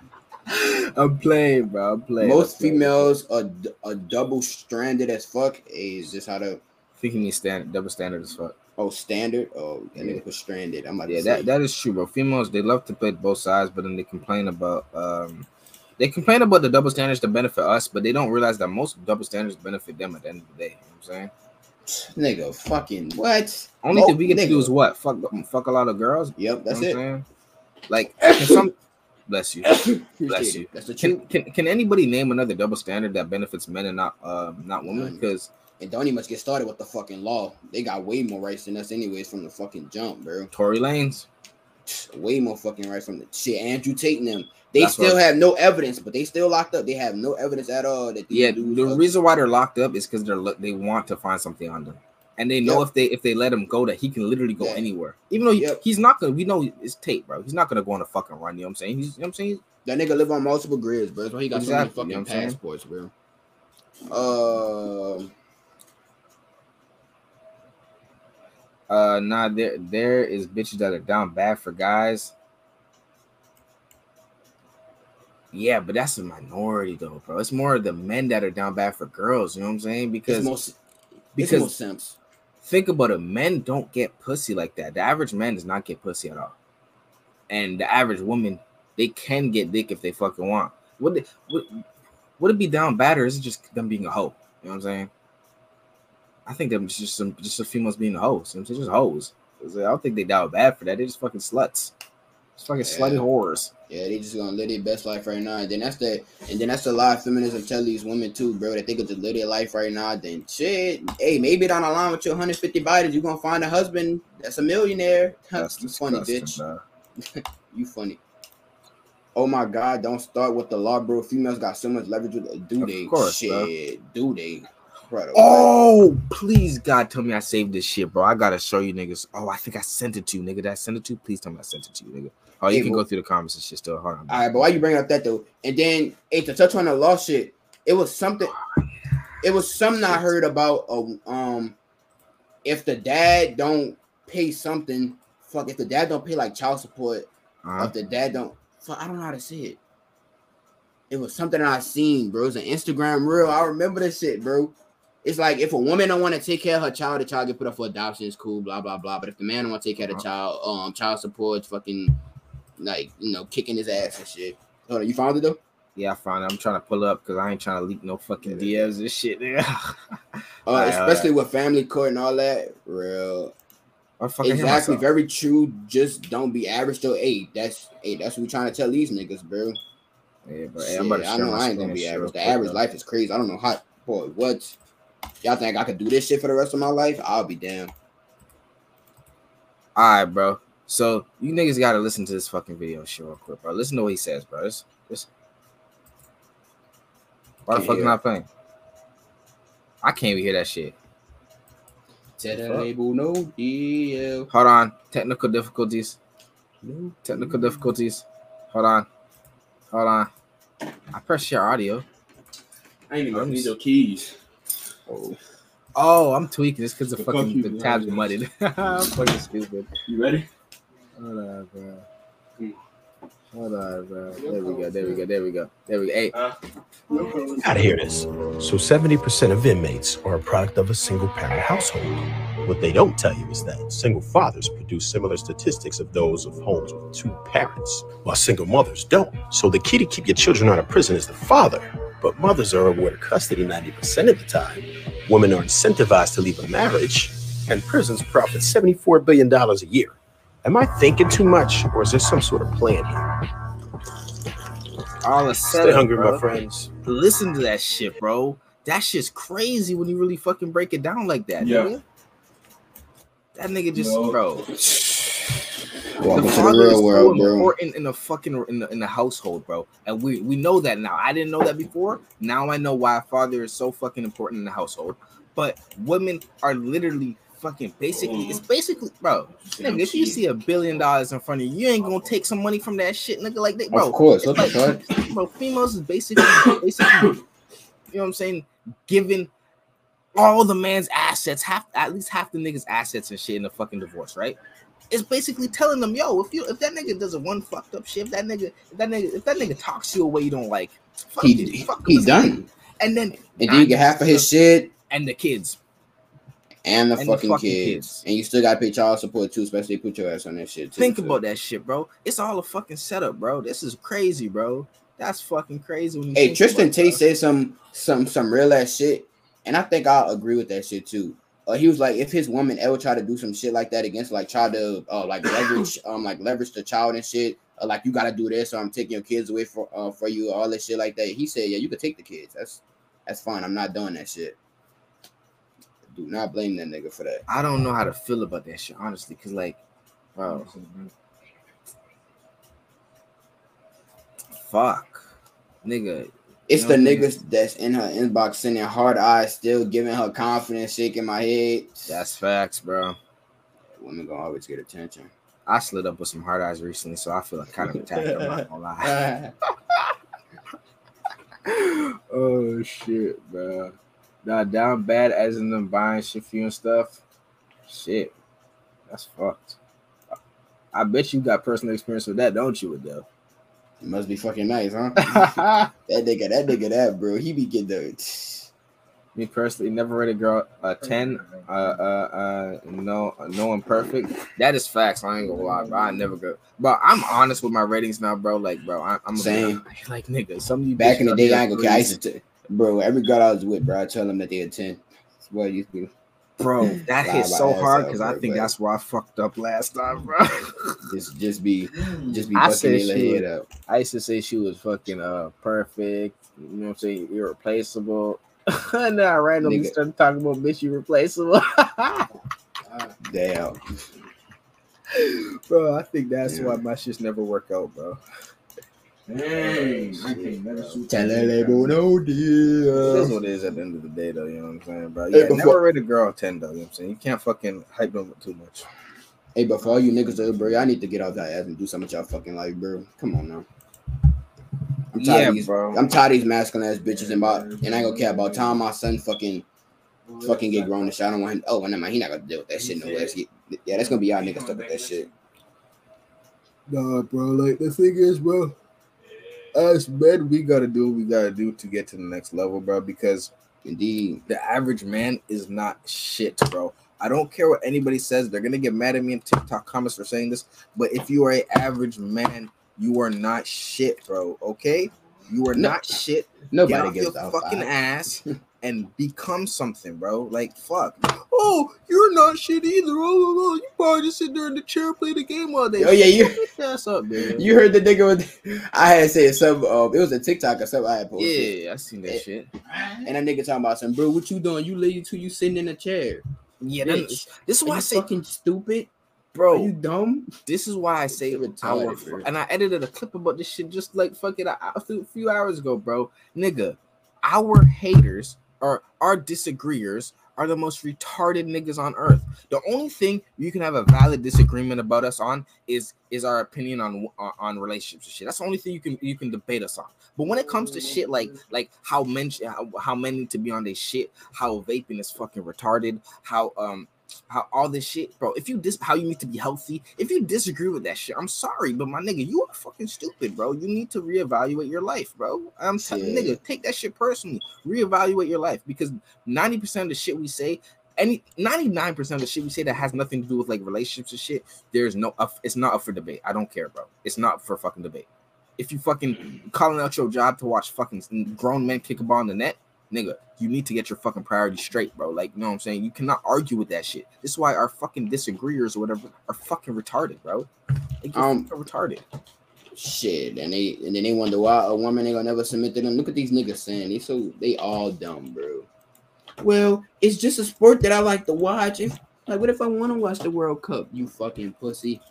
I'm playing, bro. I'm playing. Most I'm playing. females are, are double stranded as fuck. Is this how to? thinking me stand double standard as fuck. Oh, standard. Oh, that Yeah. nigga was stranded. I'm like, Yeah, that, that is true, bro. Females they love to play both sides, but then they complain about um they complain about the double standards to benefit us, but they don't realize that most double standards benefit them at the end of the day. You know what I'm saying? nigga, fucking what? Only Oh, thing we get to do nigga. is what? Fuck fuck a lot of girls. Yep, You that's know what it. I'm saying? Like some bless you. Bless you. That's the Can, truth. can can anybody name another double standard that benefits men and not um not women? Because And don't even get started with the fucking law. They got way more rights than us, anyways, from the fucking jump, bro. Tory Lanez. Way more fucking rights from the shit. Andrew Tate and them. They That's still what- have no evidence, but they still locked up. They have no evidence at all that Yeah, the reason why they're locked up is because they're they want to find something on them, and they know Yep. if they if they let him go that he can literally go Yeah. anywhere. Even though he- Yep. he's not gonna, we know it's tape, bro. He's not gonna go on a fucking run. You know what I'm saying? He's, you know what I'm saying? That nigga live on multiple grids, bro. That's why he got Exactly, so many what I'm saying? fucking passports, bro. Uh, Uh, nah, there there is bitches that are down bad for guys. Yeah, but that's a minority though, bro. It's more of the men that are down bad for girls. You know what I'm saying? Because most it's because most simps. Think about it, men don't get pussy like that. The average man does not get pussy at all, and the average woman they can get dick if they fucking want. Would it, would, would it be down bad or is it just them being a hoe? You know what I'm saying? I think them just some just the females being hoes. You know? Just hoes. I don't think they down bad for that. They just fucking sluts. Just fucking slutty Yeah. whores. Yeah, they just gonna live their best life right now. And then that's the and then that's the lie feminism tell these women too, bro. They think it's just live their life right now. Then shit, hey, maybe down the line with your 150 biters, you're gonna find a husband that's a millionaire. That's you funny bitch. You funny. Oh my god, don't start with the law, bro. Females got so much leverage with do Of course, shit. bro. Do they? Brother, Oh, please, God, tell me I saved this shit, bro. I gotta show you niggas. Oh, I think I sent it to you, nigga. Did I send it to you? Please tell me I sent it to you, nigga. Oh, you can go through the comments and shit still. Hold on. All right, but why you bring up that though? And then, hey, to touch on the law shit, it was something. It was something I heard about. Uh, um, if the dad don't pay something, fuck. If the dad don't pay like child support, Uh-huh. if the dad don't, fuck, I don't know how to say it. It was something I seen, bro. It's an Instagram reel. I remember this shit, bro. It's like if a woman don't want to take care of her child, the child get put up for adoption. It's cool, blah blah blah. But if the man don't want to take care of the child, um, child support, fucking, like you know, kicking his ass and shit. Hold on, you found it though. Yeah, I found it. I'm trying to pull up because I ain't trying to leak no fucking DMs and shit, nigga. Uh, Alright, especially with family court and all that. Real, I fucking hit exactly, very true. Just don't be average though. Hey, that's hey, that's what we trying to tell these niggas, bro. Yeah, but hey, Shit, I'm about to I know I ain't gonna be average. The average though. life is crazy. I don't know how, boy. What? Y'all think I could do this shit for the rest of my life? I'll be damned. All right, bro. So you niggas gotta listen to this fucking video shit real quick, bro. Listen to what he says, bro. This, this... Why the Can't fuck hear not playing? I can't even hear that shit. Tell Fuck. the label no deal. Hold on. Technical difficulties. No Technical difficulties. Hold on. Hold on. I press share audio. I ain't even need your keys. Oh, Oh, I'm tweaking. It's because the The fucking the tabs man. mudded. I'm fucking stupid. You ready? Hold on, bro. Hold on, bro. There we go. There we go. There we go. There we go. Hey, Gotta hear this. So 70% of inmates are a product of a single parent household. What they don't tell you is that single fathers produce similar statistics of those of homes with two parents, while single mothers don't. So the key to keep your children out of prison is the father. But mothers are awarded custody 90% of the time. Women are incentivized to leave a marriage, and prisons profit $74 billion a year. Am I thinking too much, or is there some sort of plan here? all the Stay setup, hungry, bro. my friends. Listen to that shit, bro. That shit's crazy when you really fucking break it down like that. Yeah. Nigga. That nigga just, No. bro. Welcome the to the father is real so world, bro. important in the fucking in the, in the household, bro. And we we know that now. I didn't know that before. Now I know why a father is so fucking important in the household. But women are literally fucking basically. It's mm-hmm. basically, bro. Nigga, if you see a billion dollars in front of you, you ain't gonna take some money from that shit, nigga. Like that, bro. Of course, It's like- fuck? bro, females is basically, basically, you know what I'm saying, giving all the man's assets, half at least half the niggas' assets and shit in the fucking divorce, right? It's basically telling them, yo, if you if that nigga does a one fucked up shit, if that nigga, if that nigga, if that nigga talks you a way you don't like, fuck He it, fuck he done. nigga. And then And then you get half of his shit and the kids. And the, And the fucking, fucking kids. kids. and you still gotta pay child support too, especially put your ass on that shit. Too, Think so- about that shit, bro. It's all a fucking setup, bro. This is crazy, bro. That's fucking crazy. Hey, Tristan it, Tate said some some some real ass shit, and I think I'll agree with that shit too. Uh, he was like, if his woman ever try to do some shit like that against, like, try to uh, like leverage, um, like leverage the child and shit, uh, like you gotta do this, or I'm taking your kids away for uh for you, all this shit like that. He said, yeah, you could take the kids. That's that's fine. I'm not doing that shit. Do not blame that nigga for that. I don't know how to feel about that shit, honestly, because like, bro, fuck, nigga. It's the niggas that's in her inbox sending hard eyes, still giving her confidence, shaking my head. That's facts, bro. women gonna always get attention. I slid up with some hard eyes recently, so I feel like kind of attacked. I'm not gonna lie. oh shit, bro. Nah, down bad as in them buying shit for you and stuff. Shit, that's fucked. I bet you got personal experience with that, don't you, Adele? It must be fucking nice, huh? that nigga, that nigga, that bro, he be getting the. Me personally, never read a girl a ten. Uh, uh, uh, no, no imperfect. That is facts. I ain't gonna lie, bro. I never go. But I'm honest with my ratings now, bro. Like, bro, I, I'm Same. Like, nigga, some of you Back in the day, I ain't here gonna care. I used to, bro, every girl I was with, bro, I tell them that they a 10. That's what I used to do. bro. That hit so hard because I think that's where I fucked up last time, bro. Just, just be, just be I busting said she head was- up. I used to say she was fucking uh perfect, you know what I'm saying, irreplaceable. and then I randomly Nigga. started talking about bitch irreplaceable. Damn. bro, I think that's Yeah. why my shits never work out, bro. Dang, I can never shoot that Telele bono It is dia. what it is at the end of the day, though. You know what I'm saying, bro? Hey, Yeah, before- never rate a girl a ten, though. You know what I'm saying? You can't fucking hype them too much. Hey, but for all you niggas, though, bro, y'all need to get off that ass and do something with y'all fucking life, bro. Come on now. I'm tired Yeah, of these, bro. I'm tired of these masculine ass bitches and about, and I ain't gonna care about time my son fucking, fucking get grown and shit. I don't want him. Oh, never mind. He not gonna deal with that shit no less. Yeah, that's gonna be y'all niggas stuck with that shit. Nah, bro. Like the thing is, bro. As men, we gotta do what we gotta do to get to the next level, bro. Because Indeed. the average man is not shit, bro. I don't care what anybody says. They're gonna get mad at me in TikTok comments for saying this. But if you are a average man, you are not shit, bro. Okay, you are No. not shit. Get Nobody off gets your fucking ass and become something, bro. Like fuck. Oh, you're not shit either. Oh, oh, oh. you probably just sit there in the chair and play the game all day. Oh, yeah, you- ass up, nigga. You heard the nigga with I had said some um it was a TikTok or something I had posted. Yeah, I seen that Eh, shit. And that nigga talking about some bro, what you doing? You lazy too, you sitting in a chair. Yeah, that, this is Are why I say, fucking stupid? Are bro. you dumb? This is why I say You're I work retarded, and I edited a clip about this shit just like fucking a, a few hours ago, bro. Nigga, our haters or our disagreeers are the most retarded niggas on earth. The only thing you can have a valid disagreement about us on is is our opinion on on, on relationships and shit. That's the only thing you can you can debate us on. But when it comes to shit like like how men how, how men need to be on their shit, how vaping is fucking retarded, how um how all this shit, bro. If you dis how you need to be healthy, if you disagree with that shit, I'm sorry, but my nigga, you are fucking stupid, bro. You need to reevaluate your life, bro. I'm telling Yeah. nigga, take that shit personally. Reevaluate your life because 90% of the shit we say, any 99% of the shit we say that has nothing to do with like relationships and shit, there's no up, it's not up for debate. I don't care, bro. It's not for fucking debate. If you fucking calling out your job to watch fucking grown men kick a ball in the net, nigga, you need to get your fucking priorities straight, bro. Like, you know what I'm saying? You cannot argue with that shit. This is why our fucking disagreeers or whatever are fucking retarded, bro. Like, you're Um, retarded. Shit. And they and then they wonder why a woman ain't gonna never submit to them. Look at these niggas saying they so they all dumb, bro. Well, it's just a sport that I like to watch. If like what if I want to watch the World Cup? You fucking pussy.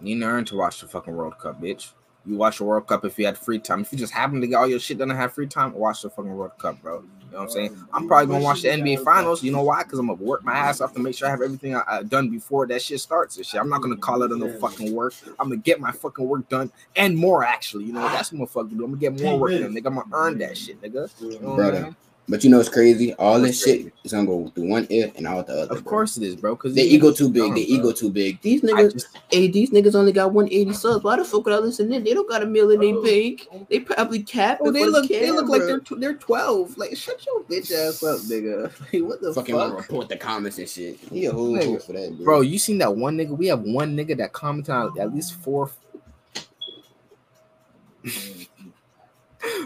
You didn't earn to watch the fucking World Cup, bitch. You watch the World Cup if you had free time. If you just happen to get all your shit done and have free time, watch the fucking World Cup, bro. You know what I'm saying? I'm probably gonna watch the NBA Finals. You know why? Because I'm gonna work my ass off to make sure I have everything I, I done before that shit starts and shit. I'm not gonna call it on no fucking work. I'm gonna get my fucking work done and more actually. You know that's what I'm gonna fucking do. I'm gonna get more work done, nigga. I'm gonna earn that shit, nigga. You know what I'm saying? But you know it's crazy. All this What's shit is gonna go through one ear and out the other. Of bro. course it is, bro. Because the ego too big. The ego too big. These niggas, just, hey, these niggas only got 180 subs. Why the fuck would I listen in? They don't got a million in their bank. They probably cap. oh, they look, they look like they're tw- they're 12. Like, shut your bitch ass up, nigga. Like, what the fucking fuck? wanna report the comments and shit. He a whole Nigga. for that, bro. Bro, you seen that one nigga? We have one nigga that commented on at least four. Mm.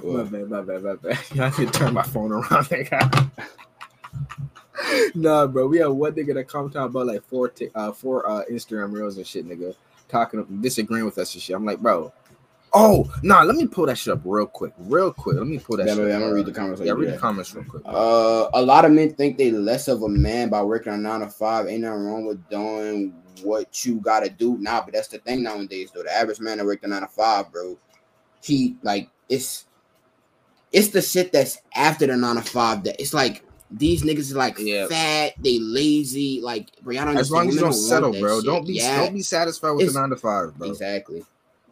My bad, my bad, my bad. I need to turn my phone around, nigga. nah, bro, we have one nigga that commented about like four, t- uh, four uh, Instagram reels and shit, nigga, talking, of disagreeing with us and shit. I'm like, bro, Oh, nah, let me pull that shit up real quick. Real quick. Let me pull that Yeah, shit I'm gonna read the comments. Yeah, read the comments real quick. Uh, a lot of men think they less of a man by working a nine to five. Ain't nothing wrong with doing what you gotta do now, but that's the thing nowadays. Though the average man that worked a nine to five, bro, he like it's it's the shit that's after the nine to five that it's like these niggas is like Yeah. fat, they lazy, like bro. Y'all don't As long as you don't settle, bro. shit. Don't be yeah, don't be satisfied with It's- the nine to five, bro. exactly.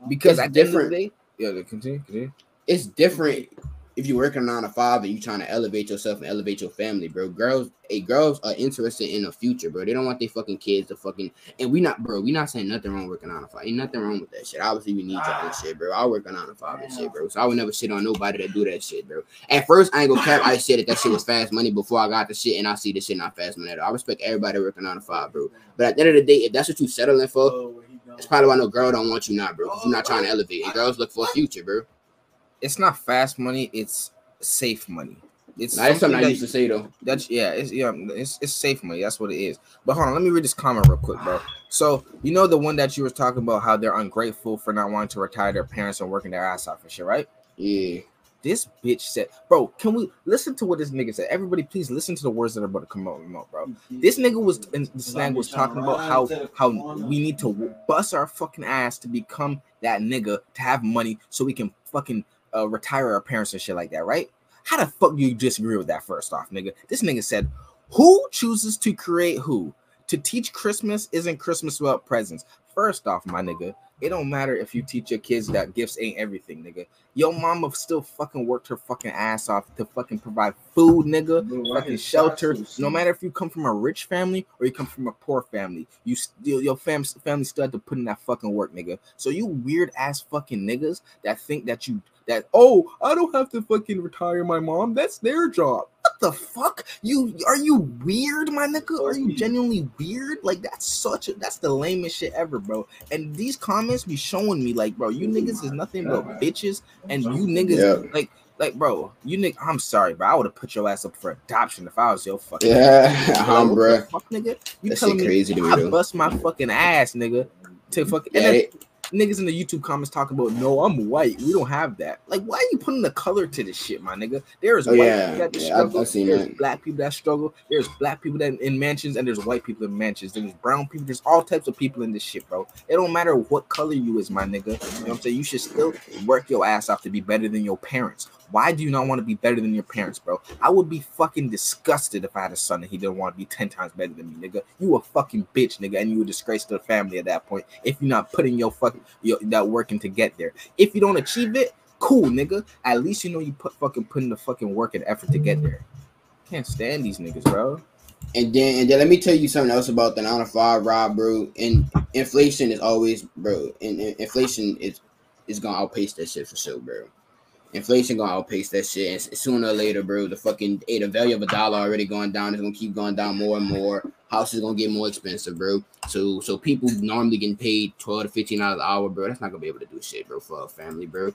Because It's at the end of different. the day, yeah, continue, continue. it's different if you work a nine to five and you trying to elevate yourself and elevate your family, bro. Girls, hey, girls are interested in the future, bro. They don't want their fucking kids to fucking and we not, bro. We not saying nothing wrong working nine to five. Ain't nothing wrong with that shit. Obviously, we need y'all shit, bro. I work on a five and shit, bro. So I would never shit on nobody that do that shit, bro. At first, I ain't gonna cap. I said that that shit was fast money before I got the shit, and I see the shit not fast money at all. I respect everybody working nine to five, bro. But at the end of the day, if that's what you settling for, it's probably why no girl don't want you now, bro. Because you're not trying to elevate. And girls look for a future, bro. It's not fast money, it's safe money. It's that's something I that- used to say though. That's yeah, it's yeah, it's it's safe money. That's what it is. But hold on, let me read this comment real quick, bro. So you know the one that you were talking about how they're ungrateful for not wanting to retire their parents and working their ass off and shit, right? Yeah. This bitch said, bro, can we listen to what this nigga said? Everybody, please listen to the words that are about to come out, bro. This nigga was in the slang was talking about how how we need to bust our fucking ass to become that nigga to have money so we can fucking uh, retire our parents and shit like that, right? How the fuck do you disagree with that? First off, nigga, this nigga said, "Who chooses to create who? To teach Christmas isn't Christmas without presents." First off, my nigga, it don't matter if you teach your kids that gifts ain't everything, nigga. Your mama still fucking worked her fucking ass off to fucking provide food, nigga fucking shelter. No matter if you come from a rich family or you come from a poor family, you still your fam family still have to put in that fucking work, nigga. So you weird ass fucking niggas that think that you that oh I don't have to fucking retire my mom. That's their job. What the fuck? You are you weird, my nigga? Are you genuinely weird? Like that's such a that's the lamest shit ever, bro. And these comments be showing me like, bro, you niggas is nothing but bitches, and you niggas Yeah. like like, bro, you nigga, I'm sorry, bro. I would have put your ass up for adoption if I was your fucking. Yeah, Bro, um, what the fuck, nigga? You That telling me crazy to me I though. bust my fucking ass, nigga, to fucking. Yeah, and then they- niggas in the YouTube comments talking about, no, I'm white. We don't have that. Like, why are you putting the color to this shit, my nigga? There's Oh, white yeah. people that Yeah, struggle. I've- I've there's that. black people that struggle. There's black people that in mansions, and there's white people in mansions. There's brown people. There's all types of people in this shit, bro. It don't matter what color you is, my nigga. You know what I'm saying? You should still work your ass off to be better than your parents. Why do you not want to be better than your parents, bro? I would be fucking disgusted if I had a son and he didn't want to be 10 times better than me, nigga. You a fucking bitch, nigga, and you a disgrace to the family at that point if you're not putting your fucking your, that working to get there. If you don't achieve it, cool, nigga. At least you know you put fucking putting the fucking work and effort to get there. Can't stand these niggas, bro. And then and then let me tell you something else about the nine to five, Rob, bro. And inflation is always, bro. And, and inflation is is gonna outpace that shit for sure, bro. Inflation gonna outpace that shit, and sooner or later, bro. The fucking hey, the value of a dollar already going down. It's gonna keep going down more and more. Houses gonna get more expensive, bro. So so people normally getting paid twelve to fifteen dollars an hour, bro. That's not gonna be able to do shit, bro, for a family, bro.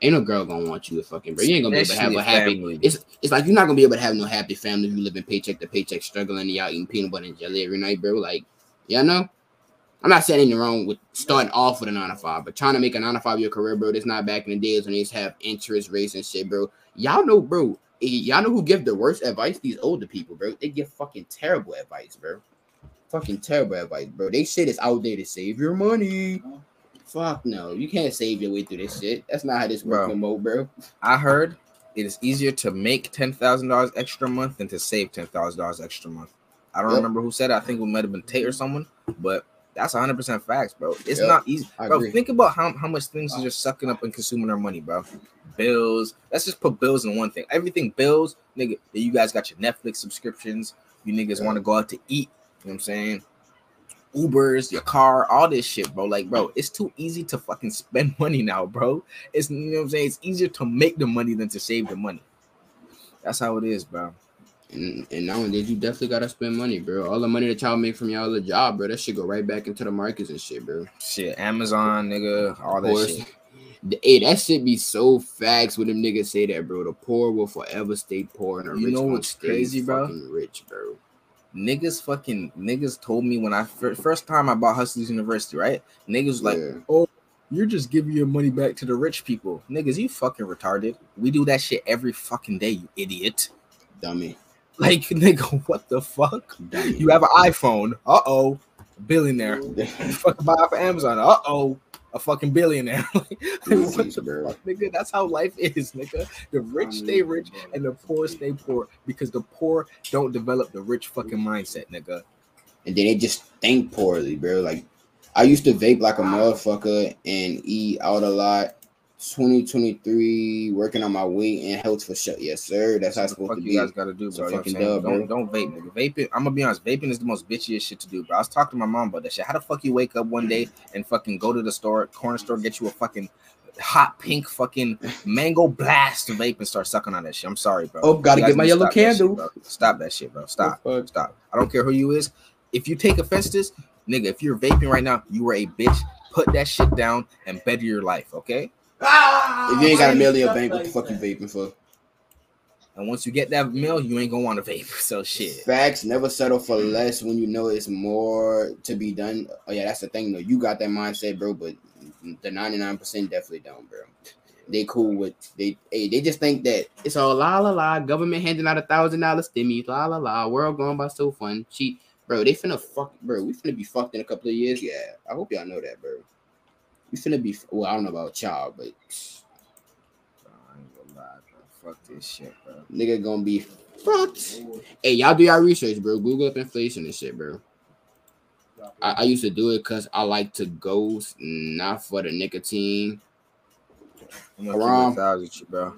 Ain't no girl gonna want you to fucking, bro. You ain't gonna be able to have a happy. family. It's it's like you're not gonna be able to have no happy family if you live in paycheck to paycheck, struggling and y'all eating peanut butter and jelly every night, bro. Like, yeah, know. I'm not saying anything wrong with starting off with a nine to five, but trying to make a nine to five your career, bro. That's not back in the days when they used to have interest rates and shit, bro. Y'all know, bro. Y'all know who give the worst advice? These older people, bro. They give fucking terrible advice, bro. Fucking terrible advice, bro. They shit is out there to save your money. Fuck no, you can't save your way through this shit. That's not how this works, Bro. no more, bro. I heard it is easier to make ten thousand dollars extra month than to save ten thousand dollars extra month. I don't Yep. remember who said it. I think it might have been Tate or someone, but that's 100 percent facts, bro. It's Yep. not easy, I bro. agree. Think about how, how much things are just sucking up and consuming our money, bro. Bills. Let's just put bills in one thing. Everything bills, nigga. You guys got your Netflix subscriptions. You niggas Yeah. want to go out to eat. You know what I'm saying? Ubers, your car, all this shit, bro. Like, bro, it's too easy to fucking spend money now, bro. It's you know what I'm saying. It's easier to make the money than to save the money. That's how it is, bro. And, and nowadays, you definitely gotta spend money, bro. All the money that y'all make from y'all the job, bro, that should go right back into the markets and shit, bro. Shit, Amazon, nigga, all that shit. Hey, that shit be so facts when them niggas say that, bro. The poor will forever stay poor, and the You rich know what's stay crazy, bro? fucking rich, bro. Niggas fucking niggas told me when I fir- first time I bought Hustlers University, right? Niggas was like, Yeah. oh, you're just giving your money back to the rich people. Niggas, you fucking retarded. We do that shit every fucking day, you idiot. Dummy. Like, nigga, what the fuck? Dummy. You have an iPhone. Uh oh. Billionaire. You fucking buy off of Amazon. Uh oh. A fucking billionaire. like, what the fuck, nigga? That's how life is, nigga. The rich stay rich and the poor stay poor because the poor don't develop the rich fucking mindset, nigga. and then they just think poorly, bro. Like I used to vape like a motherfucker and eat out a lot. 2023, working on my weight and health for sure. Yes, sir. That's how it's supposed to you be. guys gotta do, bro. a You know what I'm fucking dub, don't bro. don't vape, nigga. Vaping. I'm gonna be honest. Vaping is the most bitchiest shit to do, bro. I was talking to my mom about that shit. How the fuck you wake up one day and fucking go to the store, corner store, get you a fucking hot pink fucking mango blast vape and start sucking on that shit. I'm sorry, bro. Oh, gotta get my yellow that shit, candle. Stop that shit, bro. Stop. Oh. Stop. I don't care who you is. If you take offense to this, nigga, if you're vaping right now, you are a bitch. Put that shit down and better your life, okay? If you ain't got a million bank, what the fuck you vaping for? And once you get that mill, you ain't gonna want to vape. So shit. Facts. Never settle for less when you know it's more to be done. Oh yeah, that's the thing though. You got that mindset, bro. But the ninety nine percent definitely don't, bro. They cool with they. Hey, they just think that it's all la la la. Government handing out a thousand dollar stimmy. La la la. World going by so fun. Cheat, bro. They finna fuck, bro. We finna be fucked in a couple of years. Yeah, I hope y'all know that, bro. We finna be. Well, I don't know about y'all, but Bro, I ain't gonna lie, bro. Fuck this shit, bro. nigga gonna be fucked. Hey, y'all do y'all research, bro. Google up inflation and shit, bro. I, I used to do it because I like to go, not for the nicotine. I'm gonna Haram. keep it a thousand, with you, bro.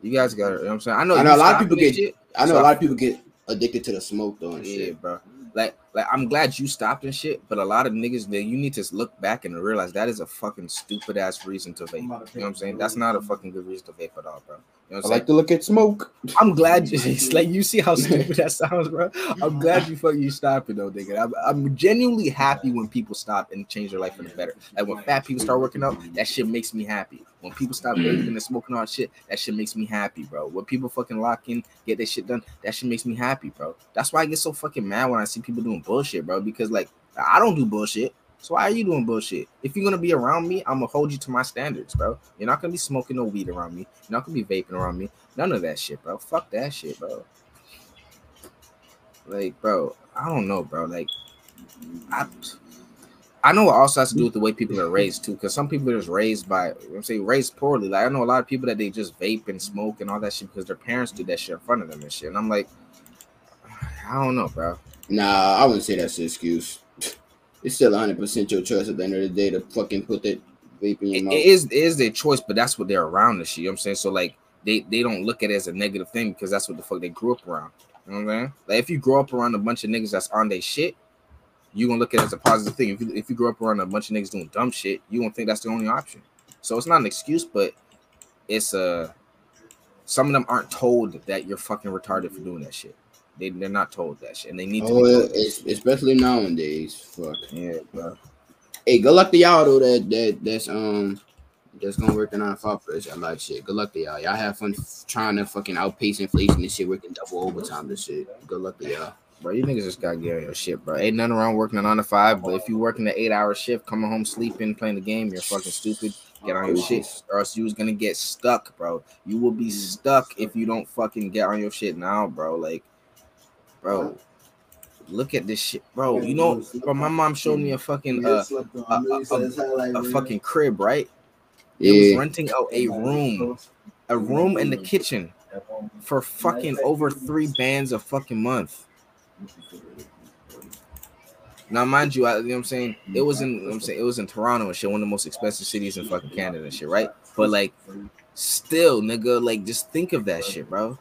You guys got it. You know what I'm saying? I know, I know a lot of people get- shit. I know So- a lot of people get addicted to the smoke though and Yeah, shit. bro. Like, like I'm glad you stopped and shit, but a lot of niggas that you need to look back and realize that is a fucking stupid ass reason to vape. You know what I'm saying? That's not a fucking good reason to vape at all, bro. You know I like to look at smoke. I'm glad you like you see how stupid that sounds, bro. I'm glad you fucking you stopped it though, nigga. I'm, I'm genuinely happy when people stop and change their life for the better. Like when fat people start working out, that shit makes me happy. When people stop mm. vaping and smoking all that shit, that shit makes me happy, bro. When people fucking lock in, get their shit done, that shit makes me happy, bro. That's why I get so fucking mad when I see people doing bullshit, bro. Because like I don't do bullshit. So why are you doing bullshit? If you're gonna be around me, I'm gonna hold you to my standards, bro. You're not gonna be smoking no weed around me. You're not gonna be vaping around me. None of that shit, bro. Fuck that shit, bro. Like, bro, I don't know, bro. Like, I, I know it also has to do with the way people are raised too, because some people are just raised by, I'm saying raised poorly. Like, I know a lot of people that they just vape and smoke and all that shit because their parents do that shit in front of them and shit. And I'm like, I don't know, bro. Nah, I wouldn't say that's an excuse. It's still 100 percent your choice at the end of the day to fucking put that vape in your It, mouth. it is it is their choice, but that's what they're around and shit. You know what I'm saying? So like they they don't look at it as a negative thing because that's what the fuck they grew up around. You know what I'm saying? Like if you grow up around a bunch of niggas that's on their shit, you gonna look at it as a positive thing. If you if you grow up around a bunch of niggas doing dumb shit, you gonna think that's the only option. So it's not an excuse, but it's uh some of them aren't told that you're fucking retarded for doing that shit. They they're not told that shit, and they need to. oh, be told it's, especially nowadays. Fuck. yeah, bro. Hey, good luck to y'all though. That that that's um that's gonna work in on five for this like shit. Good luck to y'all. Y'all have fun trying to fucking outpace inflation and shit, working double overtime and shit. Good luck to y'all. Bro, you niggas just gotta get on your shit, bro. Ain't nothing wrong working a nine to five, but if you working an eight hour shift, coming home sleeping, playing the game, you're fucking stupid. Get on your shit, or else you was gonna get stuck, bro. You will be stuck if you don't fucking get on your shit now, bro. Like, bro, look at this shit, bro. You know, bro, my mom showed me a fucking uh, a, a, a fucking crib, right? It was renting out a room, a room in the kitchen for fucking over three bands a fucking month. Now, mind you, I, you know what I'm saying? It was in, you know I'm saying, it was in Toronto and shit, one of the most expensive cities in fucking Canada and shit, right? But like, still, nigga, like, just think of that shit, bro.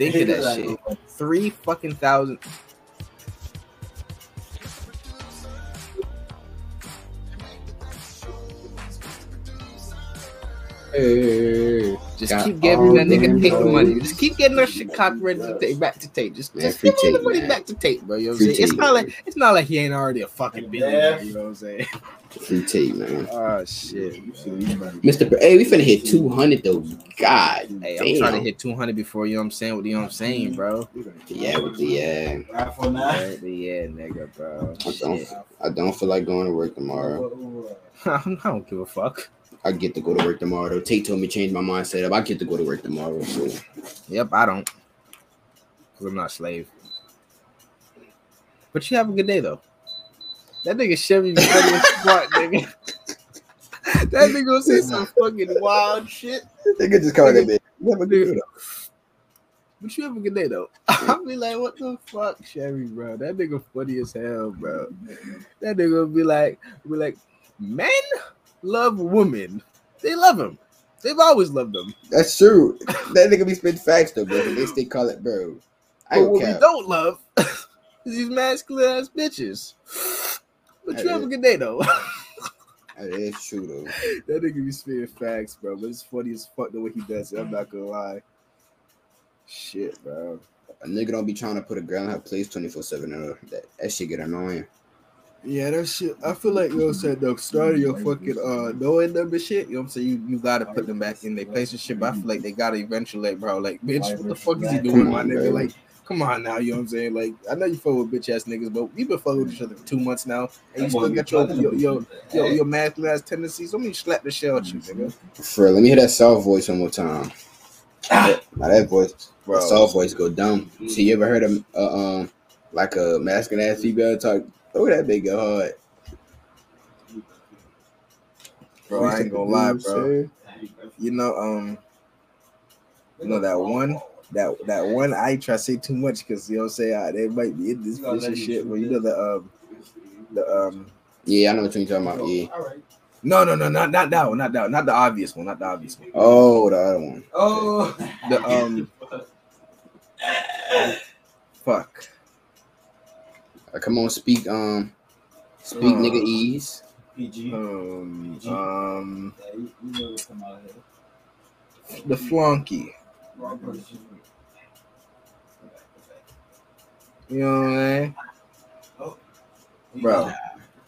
Think of that shit. Three fucking thousand. Hey, Just Got keep giving that nigga them Tate the money. Just keep getting that shit copyrighted to Tate, back to Tate. Just, Man, just free give all the Tate, money man. back to Tate, bro. You know what I'm Free saying? It's not like it's not like he ain't already a fucking billionaire. You know what I'm saying? Free Tate, man. Oh shit. Mr. Br- Hey, we finna hit 200 though. God Hey, I'm damn. trying to hit 200 before you know what I'm saying. What you know what I'm saying, bro? Yeah, with the yeah. Right for. Yeah, yeah, nigga, bro. I don't, I don't feel like going to work tomorrow. I don't give a fuck. I get to go to work tomorrow. Though Tate told me change my mindset up. I get to go to work tomorrow. So Yep, I don't. Cause I'm not a slave. But you have a good day though. That nigga Chevy as nigga. that nigga gonna say some fucking wild shit. they could just call. Have a day. But you have a good day though. I'll be like, what the fuck, Chevy, bro? That nigga funny as hell, bro. That nigga will be like, be like, men love women. They love them. They've always loved them. That's true. That nigga be spitting facts though, bro. They still call it, bro. I But don't what we don't love is these masculine ass bitches. But you That have a good day though. That is true though. that nigga be spitting facts, bro. But it's funny as fuck the way he does it. I'm not gonna lie. Shit, bro. A nigga don't be trying to put a girl in her place 24 7. That, that shit get annoying. Yeah, that shit. I feel like you said. The start of your fucking uh knowing them and shit. You know what I'm saying. You, you gotta put them back in their place and shit. But I feel like they gotta eventually, like, bro. Like, bitch, what the fuck is he doing, my nigga? Like, come on now. You know what I'm saying. Like, I know you fuck with bitch ass niggas, but we've been fucking with each other for two months now, and you still got your your your your, your masculine ass tendencies. Let me slap the shell at you, nigga. For real, let me hear that soft voice one more time. Now that voice, Bro. soft voice go dumb. See, you ever heard of uh, um like a masculine ass female talk? Oh, that big go hard. Bro, I ain't gonna lie, bro. You know, um, you know that one, that that one. I try to say too much because you know, what I'm saying uh, they might be in this bitch and shit. But you know the um, the um, Yeah, I know what you're talking about. Yeah. no, no, no, not not that one, not that, one, not the obvious one, not the obvious one. Oh, the other one. Oh, The um, fuck. Uh, come on, speak. Um, speak, Uh. nigga, ease. PG. Um, um, Yeah, you, you know what's come out here. the flunky. You know what I mean, bro,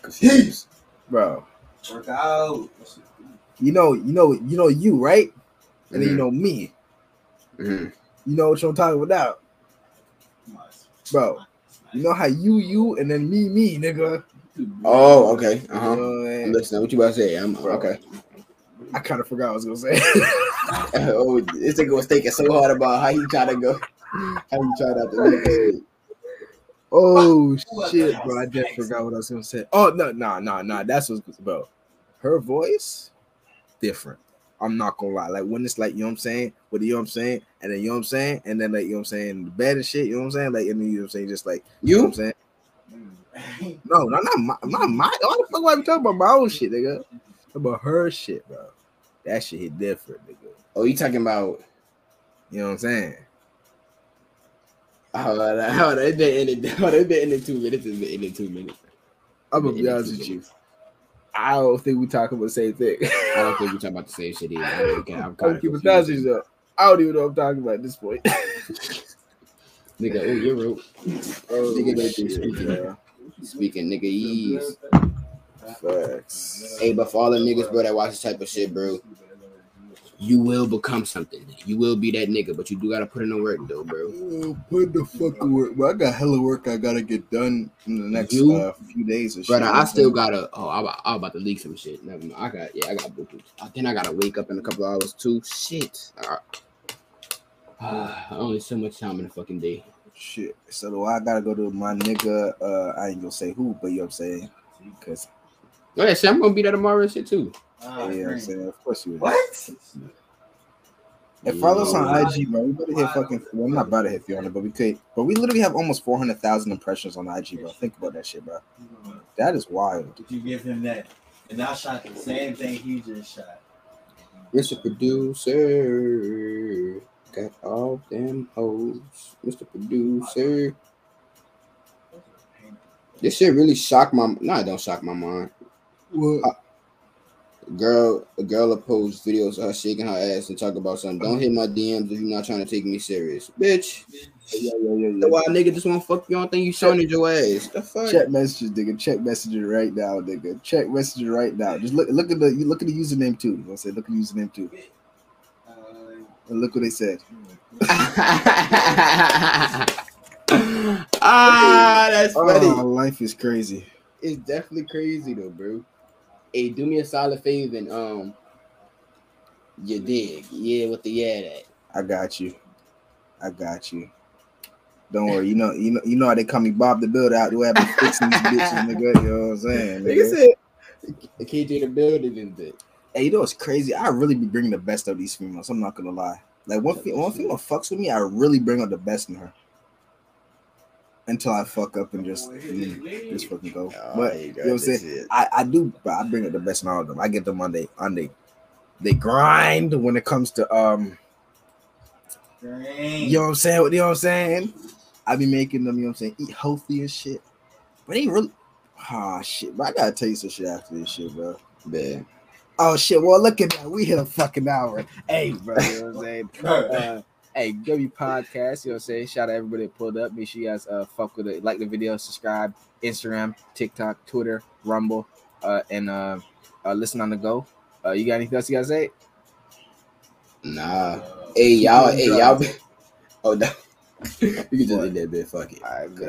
Confused. bro. Work out. You know, you know, you know you right, and then you Mhm. know me. Mhm. You know what I'm talking about, bro. You know how you you and then me me nigga. Oh, okay. Uh huh. know what I I'm mean? listening. What you about to say? I'm okay. I kind of forgot what I was gonna say. oh, this nigga was thinking so hard about how he try to go, how he tried out the oh shit, bro! I just forgot what I was gonna say. Oh no, no, no, no. That's what's about. Her voice different. I'm not gonna lie. Like when it's like, you know what I'm saying? What do you know what I'm saying? And then you know what I'm saying? And then like you know what I'm saying, the bed and shit, you know what I'm saying? Like and then you know what I'm saying, just like you know what I'm saying? Mm. No, no, not my not my why the fuck why we talking about my own shit, nigga? About her shit, bro. That shit hit different, nigga. Oh, you talking about? You know what I'm saying? Hold on, hold on. It's been in it. Hold on, it's been in it two minutes. It's been in it two minutes. I'm gonna be honest with you. I don't think we talking about the same thing. I don't think we're talking about the same shit either. I'm, okay, I'm kind of confused. thousands up. I don't even know what I'm talking about at this point. Nigga, oh, you're real. oh, Nigga, shit, speaking. bro. Speaking, nigga, ease. Facts. Hey, but for all the niggas, bro, that watch this type of shit, bro, you will become something. You will be that nigga, but you do gotta put in the work, though, bro. Oh, Put the fuck work. I got hella work I gotta get done in the next You- uh, few days. Or Brother, shit. I still gotta. Oh, I'm about, I'm about to leak some shit. Never mind. I got, yeah, I got. I think I gotta wake up in a couple hours too. Shit. Uh, only so much time in a fucking day. shit. So I gotta go to my nigga. Uh, I ain't gonna say who, but you know what I'm saying? Because Oh yeah, I'm gonna be there tomorrow and shit too. Ah, yeah, what I'm saying. Of course you. Would. What? And follow us on IG, bro. We better hit fucking. Well, I'm not about to hit 300, but we could. But we literally have almost 400,000 impressions on IG, bro. Think about that shit, bro. That is wild. Did you give him that? And I shot the same thing he just shot. Mr. Producer, got all them hoes. Mr. Producer, this shit really shocked my. No, it don't shock my mind. What? Girl, a girl will post videos of her shaking her ass and talk about something. Don't hit my DMs if you're not trying to take me serious, bitch. Yeah, yeah, yeah, The why nigga just want fuck you don't think you showing your ass. The fuck? Check messages, nigga. Check messages right now, nigga. Check messages right now. Just look, look at the, you look at the username too. You know what I'm saying? Look at the username too. And look what they said. ah, that's funny. Oh, life is crazy. It's definitely crazy though, bro. Hey, do me a solid favor and um, you dig? Yeah, with the yeah that. I got you. I got you. Don't worry. You know, you know, you know how they call me Bob the Builder out there having fixing these bitches, nigga. You know what I'm saying? Nigga Nigga. said the KJ the building and it. Hey, you know what's crazy? I really be bringing the best of these females. I'm not gonna lie. Like one, fe- one female fucks with me, I really bring out the best in her. Until I fuck up and just, mm, just fucking go. but you know what I'm saying? I, I do, I bring out the best in all of them. I get them on they on they they grind when it comes to um. You know what I'm saying? You know what I'm saying? I be making them, you know what I'm saying, eat healthy and shit. But they really, ah shit. But I gotta tell you some shit after this shit, bro. Man. Oh shit! Well, look at that. We hit a fucking hour. Hey, bro. You know what I'm saying? Uh, hey, W Podcast. You know what I'm saying? Shout out everybody that pulled up. Make sure you guys uh fuck with it, like the video, subscribe, Instagram, TikTok, Twitter, Rumble, uh, and uh, uh listen on the go. Uh, you got anything else you guys say? Nah. Hey y'all, hey y'all. be- Oh no. you can just leave that bit. Fuck it. All right,